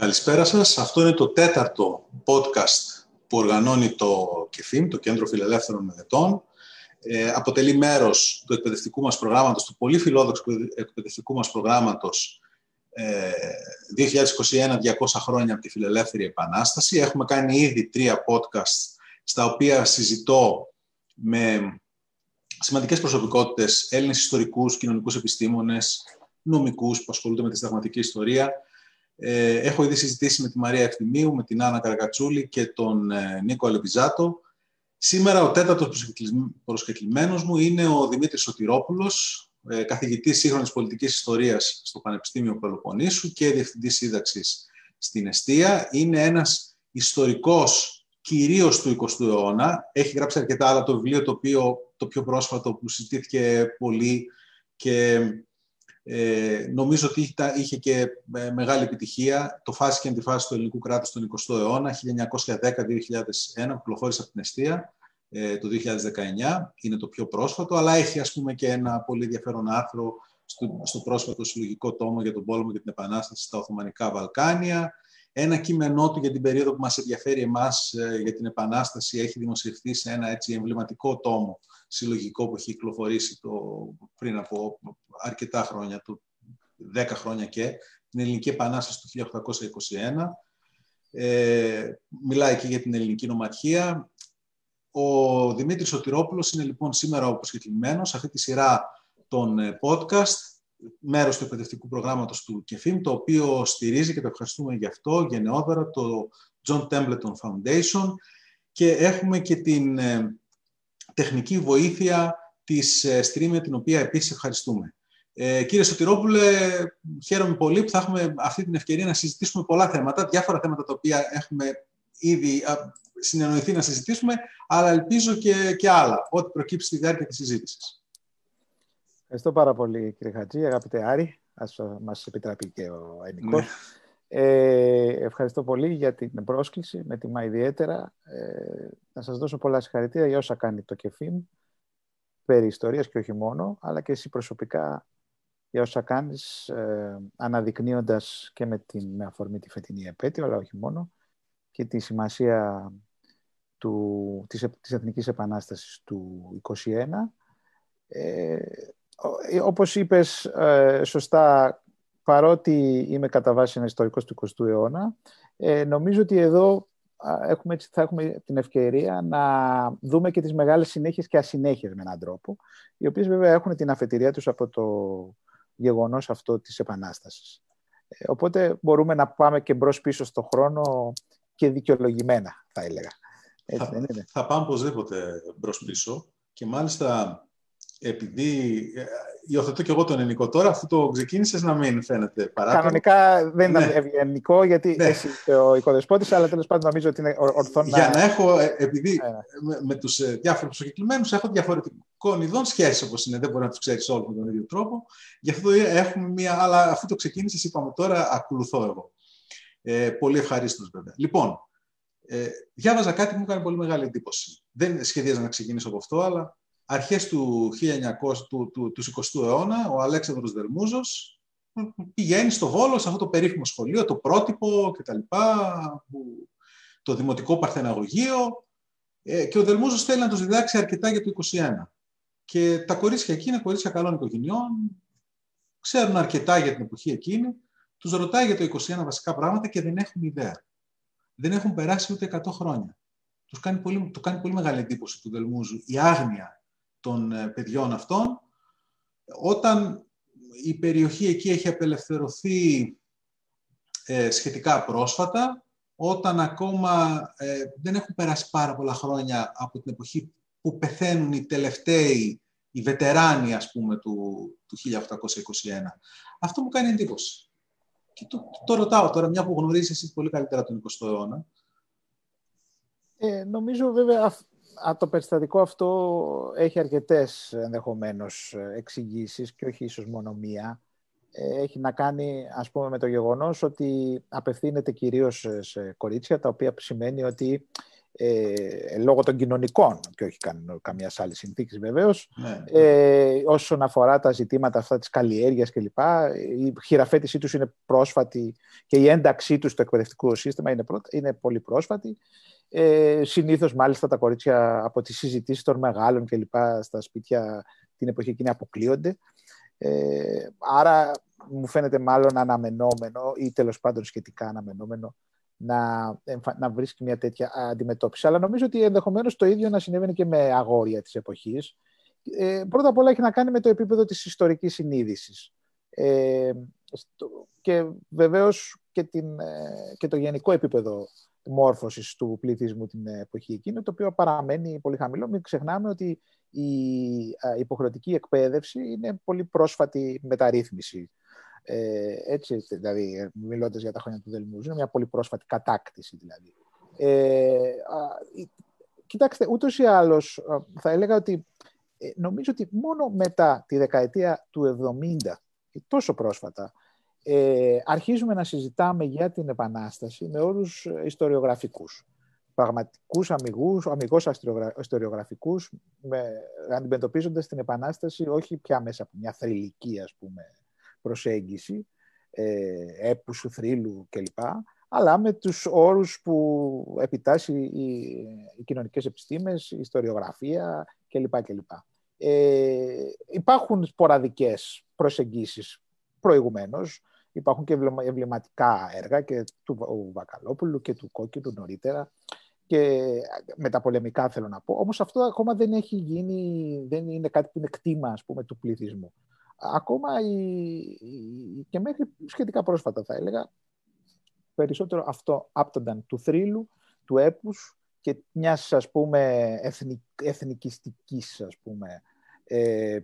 Καλησπέρα σας. Αυτό είναι το τέταρτο podcast που οργανώνει το ΚΕΦΙΜ, το Κέντρο Φιλελεύθερων Μελετών. Ε, αποτελεί μέρος του εκπαιδευτικού μας προγράμματος, του πολύ φιλόδοξου εκπαιδευτικού μας προγράμματος ε, 2021-200 χρόνια από τη Φιλελεύθερη Επανάσταση. Έχουμε κάνει ήδη τρία podcast στα οποία συζητώ με σημαντικές προσωπικότητες, Έλληνες ιστορικούς, κοινωνικούς επιστήμονες, νομικούς που ασχολούνται με τη συνταγματική ιστορία, ε, έχω ήδη συζητήσει με τη Μαρία Ευθυμίου, με την Άννα Καρακατσούλη και τον ε, Νίκο Αλεπιζάτο. Σήμερα ο τέταρτος προσκεκλημένος μου είναι ο Δημήτρης Σωτηρόπουλος, ε, καθηγητής σύγχρονης πολιτικής ιστορίας στο Πανεπιστήμιο Πελοποννήσου και διευθυντής σύνταξης στην Εστία. Είναι ένας ιστορικός κυρίως του 20ου αιώνα. Έχει γράψει αρκετά άλλα το βιβλίο το, οποίο, το πιο πρόσφατο που συζητήθηκε πολύ και ε, νομίζω ότι είχε και ε, μεγάλη επιτυχία. Το φάση και αντιφάση του ελληνικού κράτους στον 20ο αιώνα, 1910-2001, που κυκλοφόρησε από την Εστία ε, το 2019, είναι το πιο πρόσφατο, αλλά έχει ας πούμε και ένα πολύ ενδιαφέρον άρθρο στο, στο πρόσφατο συλλογικό τόμο για τον πόλεμο και την επανάσταση στα Οθωμανικά Βαλκάνια. Ένα κείμενό του για την περίοδο που μας ενδιαφέρει εμάς ε, για την Επανάσταση έχει δημοσιευθεί σε ένα έτσι εμβληματικό τόμο συλλογικό που έχει κυκλοφορήσει το, πριν από αρκετά χρόνια, το 10 χρόνια και, την Ελληνική Επανάσταση του 1821. Ε, μιλάει και για την ελληνική νομαρχία. Ο Δημήτρης Σωτηρόπουλος είναι λοιπόν σήμερα ο προσκεκλημένος σε αυτή τη σειρά των ε, podcast, μέρος του εκπαιδευτικού προγράμματος του ΚΕΦΙΜ, το οποίο στηρίζει και το ευχαριστούμε γι' αυτό γενναιόδωρα το John Templeton Foundation και έχουμε και την ε, τεχνική βοήθεια της ε, Streamia, την οποία επίσης ευχαριστούμε. Ε, κύριε Σωτηρόπουλε, χαίρομαι πολύ που θα έχουμε αυτή την ευκαιρία να συζητήσουμε πολλά θέματα, διάφορα θέματα τα οποία έχουμε ήδη συνεννοηθεί να συζητήσουμε, αλλά ελπίζω και, και άλλα, ό,τι προκύψει στη διάρκεια της συζήτησης. Ευχαριστώ πάρα πολύ, κύριε Χατζή, αγαπητέ Άρη. Ας μας επιτραπεί και ο Ενικός. Ναι. Ε, ευχαριστώ πολύ για την πρόσκληση, με τιμά ιδιαίτερα. Ε, να σας δώσω πολλά συγχαρητήρια για όσα κάνει το ΚΕΦΙΜ, περί ιστορίας και όχι μόνο, αλλά και εσύ προσωπικά για όσα κάνεις, ε, αναδεικνύοντας και με, την, με αφορμή τη φετινή επέτειο, αλλά όχι μόνο, και τη σημασία του, της, της Εθνικής Επανάστασης του 21. Ε, όπως είπες ε, σωστά, παρότι είμαι κατά βάση ένα ιστορικός του 20ου αιώνα, ε, νομίζω ότι εδώ έχουμε, θα έχουμε την ευκαιρία να δούμε και τις μεγάλες συνέχειες και ασυνέχειες με έναν τρόπο, οι οποίες βέβαια έχουν την αφετηρία τους από το γεγονός αυτό της Επανάστασης. Ε, οπότε μπορούμε να πάμε και μπρος πίσω στο χρόνο και δικαιολογημένα, θα έλεγα. Έτσι, θα, θα πάμε οπωσδήποτε μπρος πίσω και μάλιστα επειδή ε, υιοθετώ και εγώ τον ελληνικό τώρα, αφού το ξεκίνησες να μην φαίνεται παράδειγμα. Κανονικά δεν ήταν ναι. ευγενικό, γιατί ναι. εσύ είσαι ο οικοδεσπότης, αλλά τέλος πάντων νομίζω ότι είναι ορθό να. Για να έχω, ε, επειδή ναι. με, με τους ε, διάφορους προσκεκλημένους έχω διαφορετικών ειδών σχέσει όπως είναι, δεν μπορεί να τους ξέρεις όλους με τον ίδιο τρόπο. Γι' αυτό έχουμε μία. Αλλά αφού το ξεκίνησες, είπαμε τώρα, ακολουθώ εγώ. Ε, πολύ ευχαρίστως βέβαια. Λοιπόν, ε, διάβαζα κάτι που μου έκανε πολύ μεγάλη εντύπωση. Δεν σχεδίαζα να ξεκινήσω από αυτό, αλλά αρχές του, 1900, του, του, τους 20ου αιώνα, ο Αλέξανδρος Δερμούζος πηγαίνει στο Βόλο, σε αυτό το περίφημο σχολείο, το πρότυπο κτλ., το Δημοτικό Παρθεναγωγείο, ε, και ο Δερμούζος θέλει να τους διδάξει αρκετά για το 21. Και τα κορίτσια εκεί είναι κορίτσια καλών οικογενειών, ξέρουν αρκετά για την εποχή εκείνη, τους ρωτάει για το 21 βασικά πράγματα και δεν έχουν ιδέα. Δεν έχουν περάσει ούτε 100 χρόνια. Τους κάνει πολύ, του κάνει πολύ μεγάλη εντύπωση του Δελμούζου η άγνοια των ε, παιδιών αυτών. Όταν η περιοχή εκεί έχει απελευθερωθεί ε, σχετικά πρόσφατα, όταν ακόμα ε, δεν έχουν περάσει πάρα πολλά χρόνια από την εποχή που πεθαίνουν οι τελευταίοι, οι βετεράνοι, ας πούμε, του, του 1821. Αυτό μου κάνει εντύπωση. Και το, το ρωτάω τώρα, μια που γνωρίζεις εσύ πολύ καλύτερα τον 20ο αιώνα. Ε, νομίζω βέβαια το περιστατικό αυτό έχει αρκετές ενδεχομένως εξηγήσεις και όχι ίσως μόνο μία. Ε, έχει να κάνει ας πούμε με το γεγονός ότι απευθύνεται κυρίως σε κορίτσια, τα οποία σημαίνει ότι ε, λόγω των κοινωνικών και όχι καμία άλλης συνθήκης βεβαίως. Ναι. Ε, όσον αφορά τα ζητήματα αυτά της καλλιέργειας κλπ. Η χειραφέτησή τους είναι πρόσφατη και η ένταξή τους στο εκπαιδευτικό σύστημα είναι, είναι πολύ πρόσφατη. Ε, Συνήθως, μάλιστα, τα κορίτσια από τις συζητήσεις των μεγάλων κλπ. στα σπίτια την εποχή εκείνη αποκλείονται. Ε, άρα μου φαίνεται μάλλον αναμενόμενο ή τέλος πάντων σχετικά αναμενόμενο να, να βρίσκει μια τέτοια αντιμετώπιση. Αλλά νομίζω ότι ενδεχομένως το ίδιο να συνέβαινε και με αγόρια της εποχής. Ε, πρώτα απ' όλα έχει να κάνει με το επίπεδο της ιστορικής συνείδησης. Ε, και βεβαίως και, την, ε, και το γενικό επίπεδο μόρφωσης του πληθυσμού την εποχή εκείνη, το οποίο παραμένει πολύ χαμηλό. Μην ξεχνάμε ότι η υποχρεωτική εκπαίδευση είναι πολύ πρόσφατη μεταρρύθμιση ε, έτσι, δηλαδή, μιλώντας για τα χρόνια του Δελμούζου, είναι μια πολύ πρόσφατη κατάκτηση, δηλαδή. Ε, κοιτάξτε, ούτως ή άλλως, θα έλεγα ότι ε, νομίζω ότι μόνο μετά τη δεκαετία του 70, και τόσο πρόσφατα, ε, αρχίζουμε να συζητάμε για την Επανάσταση με όρους ιστοριογραφικούς. Πραγματικούς αμυγούς, αμυγός ιστοριογραφικούς, με, αντιμετωπίζοντας την Επανάσταση όχι πια μέσα από μια θρηλυκή, ας πούμε, προσέγγιση, ε, έπουσου, θρύλου κλπ. Αλλά με τους όρους που επιτάσσει οι, οι κοινωνικές επιστήμες, η ιστοριογραφία κλπ. κλπ. Ε, υπάρχουν σποραδικές προσεγγίσεις προηγουμένως. Υπάρχουν και εμβληματικά έργα και του Βακαλόπουλου και του Κόκκινου νωρίτερα και με τα πολεμικά θέλω να πω. Όμως αυτό ακόμα δεν έχει γίνει, δεν είναι κάτι που είναι κτήμα ας πούμε, του πληθυσμού ακόμα η, και μέχρι σχετικά πρόσφατα θα έλεγα, περισσότερο αυτό άπτονταν του θρύλου, του έπους και μιας ας πούμε εθνικ, εθνικιστικής ας πούμε ε,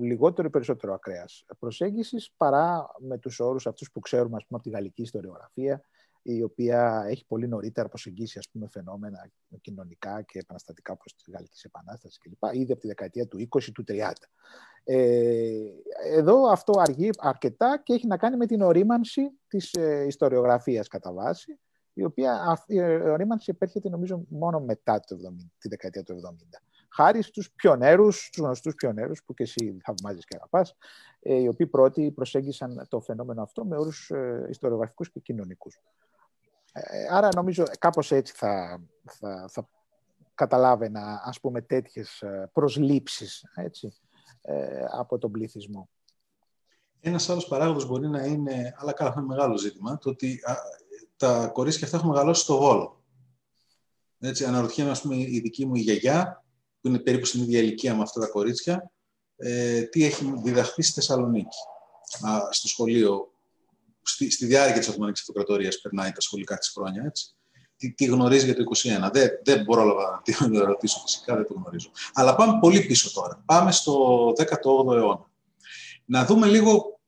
λιγότερο ή περισσότερο ακραίας προσέγγισης παρά με τους όρους αυτούς που ξέρουμε ας πούμε από τη γαλλική ιστοριογραφία η οποία έχει πολύ νωρίτερα προσεγγίσει ας πούμε, φαινόμενα κοινωνικά και επαναστατικά όπως τη Γαλλική Επανάσταση κλπ. ήδη από τη δεκαετία του 20 του 30. Ε, εδώ αυτό αργεί αρκετά και έχει να κάνει με την ορίμανση της ε, ιστοριογραφίας κατά βάση, η οποία η ορίμανση επέρχεται νομίζω μόνο μετά το 70, τη δεκαετία του 70. Χάρη στους πιονέρους, στους γνωστούς πιονέρους που και εσύ θαυμάζεις και αγαπάς, ε, οι οποίοι πρώτοι προσέγγισαν το φαινόμενο αυτό με όρους ε, ιστοριογραφικούς και κοινωνικούς. Ε, άρα νομίζω κάπως έτσι θα, θα, θα καταλάβαινα ας πούμε τέτοιες ε, προσλήψεις έτσι, ε, από τον πληθυσμό. Ένας άλλος παράγοντας μπορεί να είναι, αλλά καλά, είναι μεγάλο ζήτημα, το ότι τα κορίτσια αυτά έχουν μεγαλώσει στο Βόλο. Έτσι, αναρωτιέμαι, ας πούμε, η δική μου η γιαγιά, που είναι περίπου στην ίδια ηλικία με αυτά τα κορίτσια, ε, τι έχει διδαχθεί στη Θεσσαλονίκη, α, στο σχολείο στη, στη διάρκεια της Οθωμανικής Αυτοκρατορίας περνάει τα σχολικά της χρόνια. Έτσι. Τι, τι γνωρίζει για το 21. Δεν, δεν μπορώ να το ρωτήσω φυσικά, δεν το γνωρίζω. Αλλά πάμε πολύ πίσω τώρα. Πάμε στο 18ο αιώνα. Να δούμε λίγο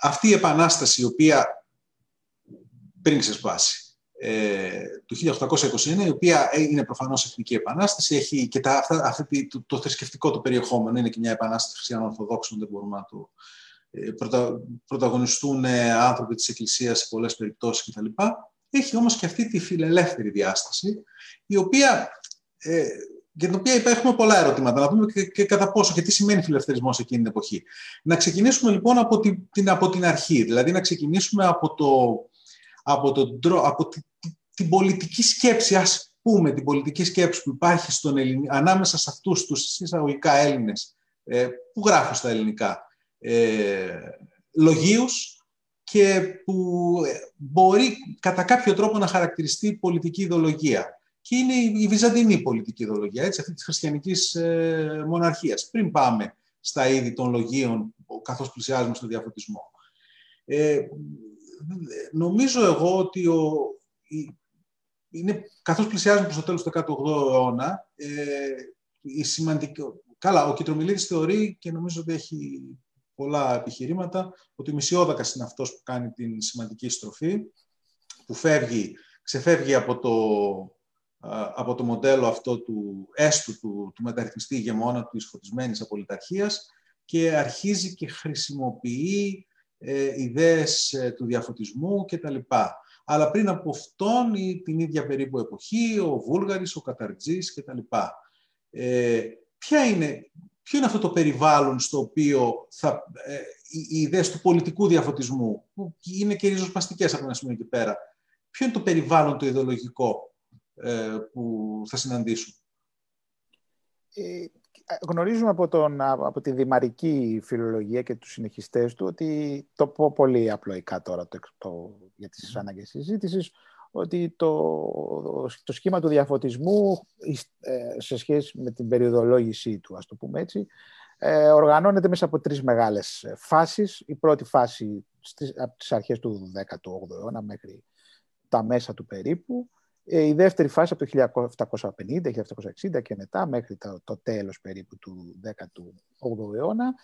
αυτή η επανάσταση η οποία πριν ξεσπάσει ε, του 1821, η οποία είναι προφανώς εθνική επανάσταση, έχει και τα, αυτά, αυτή, το, το, θρησκευτικό το περιεχόμενο, είναι και μια επανάσταση χριστιανών Ορθοδόξων, δεν μπορούμε να το ε, πρωτα, πρωταγωνιστούν ε, άνθρωποι της Εκκλησίας σε πολλές περιπτώσεις κτλ. Έχει όμως και αυτή τη φιλελεύθερη διάσταση, η οποία, ε, για την οποία έχουμε πολλά ερωτήματα. Να δούμε και, και, κατά πόσο και τι σημαίνει φιλελευθερισμός εκείνη την εποχή. Να ξεκινήσουμε λοιπόν από την, από την αρχή, δηλαδή να ξεκινήσουμε από, το, από, το, από τη, την πολιτική σκέψη, ας πούμε, την πολιτική σκέψη που υπάρχει στον ανάμεσα σε αυτούς τους εισαγωγικά Έλληνες ε, που γράφουν στα ελληνικά ε, λογίους και που μπορεί κατά κάποιο τρόπο να χαρακτηριστεί πολιτική ιδεολογία. Και είναι η βυζαντινή πολιτική ιδεολογία, έτσι, αυτή της χριστιανικής ε, μοναρχίας. Πριν πάμε στα είδη των λογίων, καθώς πλησιάζουμε στο διαφωτισμό. Ε, νομίζω εγώ ότι ο, είναι, καθώς πλησιάζουμε προς το τέλος του 18ου αιώνα, ε, η σημαντική, καλά, ο Κιτρομιλίδης θεωρεί και νομίζω ότι έχει πολλά επιχειρήματα, ότι ο Μισιόδακας είναι αυτός που κάνει την σημαντική στροφή, που φεύγει, ξεφεύγει από το, από το μοντέλο αυτό του έστου του, του μεταρρυθμιστή ηγεμόνα του φωτισμένης απολυταρχίας και αρχίζει και χρησιμοποιεί ε, ιδέες ε, του διαφωτισμού κτλ. αλλά πριν από αυτόν ή την ίδια περίπου εποχή, ο Βούλγαρης, ο Καταρτζής κτλ. Ε, ποια είναι, ποιο είναι αυτό το περιβάλλον στο οποίο θα, ε, οι, ιδέες του πολιτικού διαφωτισμού, που είναι και ριζοσπαστικές από ένα σημείο και πέρα, ποιο είναι το περιβάλλον το ιδεολογικό ε, που θα συναντήσουν; Ε, γνωρίζουμε από, τον, από τη δημαρική φιλολογία και τους συνεχιστές του ότι το πω πολύ απλοϊκά τώρα το, το, για τις ανάγκες συζήτησης, ότι το, το σχήμα του διαφωτισμού ε, σε σχέση με την περιοδολόγησή του, ας το πούμε έτσι, ε, οργανώνεται μέσα από τρεις μεγάλες φάσεις. Η πρώτη φάση στις, από τις αρχές του 18ου αιώνα μέχρι τα μέσα του περίπου, ε, η δεύτερη φάση από το 1750, 1760 και μετά μέχρι το, το τέλος περίπου του 18ου αιώνα,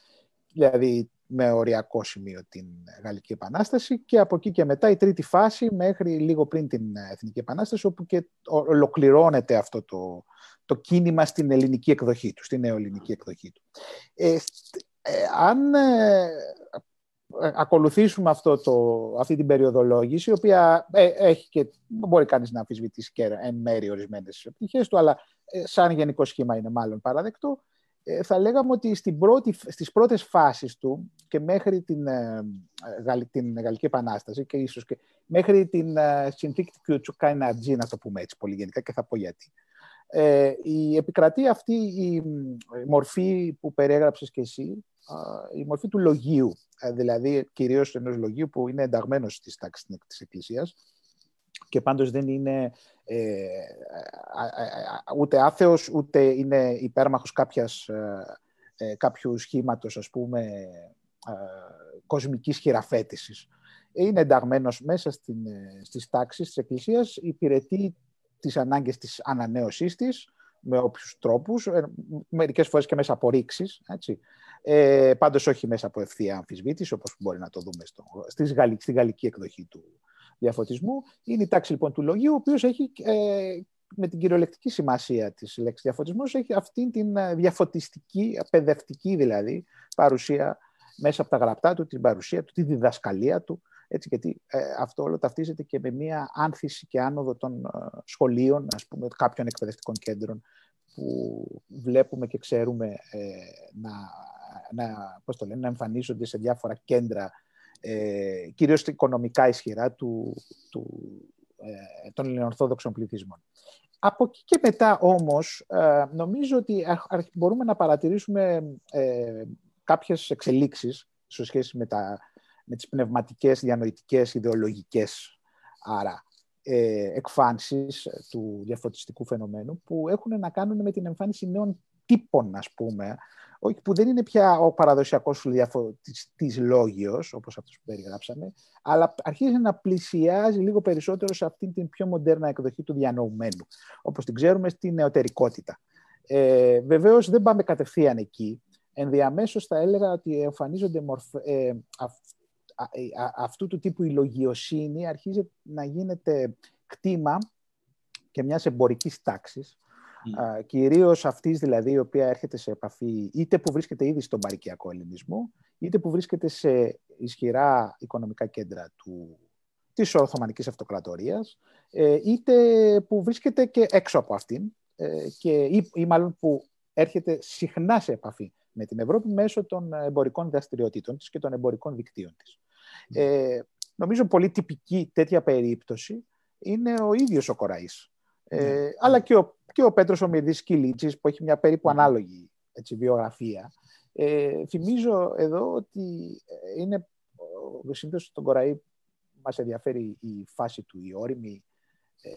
δηλαδή με οριακό σημείο την Γαλλική Επανάσταση και από εκεί και μετά η τρίτη φάση μέχρι λίγο πριν την Εθνική Επανάσταση όπου και ολοκληρώνεται αυτό το, το κίνημα στην ελληνική εκδοχή του, στην νεοελληνική εκδοχή του. Ε, ε, αν ε, ακολουθήσουμε αυτό το, αυτή την περιοδολόγηση, η οποία ε, έχει και μπορεί κανείς να αμφισβητήσει και εν μέρει ορισμένες πτυχές του, αλλά ε, σαν γενικό σχήμα είναι μάλλον παραδεκτό, ε, θα λέγαμε ότι στην πρώτη, στις πρώτες φάσεις του και μέχρι την, την Γαλλική Επανάσταση και ίσως και μέχρι την συνθήκη του Κιουτσουκάινα να το πούμε έτσι πολύ γενικά και θα πω γιατί. Ε, η επικρατεί αυτή η μορφή που περιέγραψες και εσύ, η μορφή του λογίου, ε, δηλαδή κυρίως ενός λογίου που είναι ενταγμένος στις τάξεις της Εκκλησίας και πάντως δεν είναι ε, ούτε άθεος, ούτε είναι υπέρμαχος κάποιας, ε, κάποιου σχήματος, ας πούμε, ε, κοσμικής χειραφέτησης. Είναι ενταγμένος μέσα στην, στις τάξεις της Εκκλησίας, υπηρετεί τις ανάγκες της ανανέωσής της, με όποιους τρόπους, μερικές φορές και μέσα από ρήξεις, έτσι. Ε, πάντως όχι μέσα από ευθεία αμφισβήτηση, όπως μπορεί να το δούμε στο, στις στη γαλλική εκδοχή του διαφωτισμού. Είναι η τάξη λοιπόν του λογίου, ο οποίος έχει ε, με την κυριολεκτική σημασία της λέξης διαφωτισμός, έχει αυτή την ε, διαφωτιστική, παιδευτική δηλαδή, παρουσία μέσα από τα γραπτά του, την παρουσία του, τη διδασκαλία του, έτσι, γιατί ε, αυτό όλο ταυτίζεται και με μια άνθηση και άνοδο των ε, σχολείων, ας πούμε, κάποιων εκπαιδευτικών κέντρων που βλέπουμε και ξέρουμε ε, να, να, πώς το λένε, να εμφανίζονται σε διάφορα κέντρα, ε, κυρίως οικονομικά ισχυρά, του, του, ε, των ελληνοορθόδοξων πληθυσμών. Από εκεί και μετά όμως, ε, νομίζω ότι μπορούμε να παρατηρήσουμε ε, κάποιες εξελίξεις σε σχέση με τα με τις πνευματικές, διανοητικές, ιδεολογικές άρα ε, εκφάνσεις του διαφωτιστικού φαινομένου που έχουν να κάνουν με την εμφάνιση νέων τύπων, ας πούμε, όχι, που δεν είναι πια ο παραδοσιακός διαφωτιστής λόγιος, όπως αυτός που περιγράψαμε, αλλά αρχίζει να πλησιάζει λίγο περισσότερο σε αυτήν την πιο μοντέρνα εκδοχή του διανοουμένου, όπως την ξέρουμε στην νεωτερικότητα. Ε, βεβαίως δεν πάμε κατευθείαν εκεί. Ενδιαμέσως θα έλεγα ότι εμφανίζονται μορφε, ε, αυτού του τύπου η λογιοσύνη αρχίζει να γίνεται κτήμα και μιας εμπορικής τάξης, mm. κυρίως αυτής δηλαδή η οποία έρχεται σε επαφή είτε που βρίσκεται ήδη στον παρικιακό ελληνισμό, είτε που βρίσκεται σε ισχυρά οικονομικά κέντρα του, της Οθωμανικής Αυτοκρατορίας, ε, είτε που βρίσκεται και έξω από αυτήν, ε, και, ή, ή μάλλον που έρχεται συχνά σε επαφή με την Ευρώπη μέσω των εμπορικών δραστηριοτήτων της και των εμπορικών δικτύων της. Ε, νομίζω πολύ τυπική τέτοια περίπτωση είναι ο ίδιος ο Κοραής. Ε, ναι. Αλλά και ο, και ο Πέτρος Ομιδής Κιλίτσης που έχει μια περίπου ναι. ανάλογη έτσι, βιογραφία. Ε, θυμίζω εδώ ότι είναι συνήθως τον Κοραή μας ενδιαφέρει η φάση του, η όρημη, ε,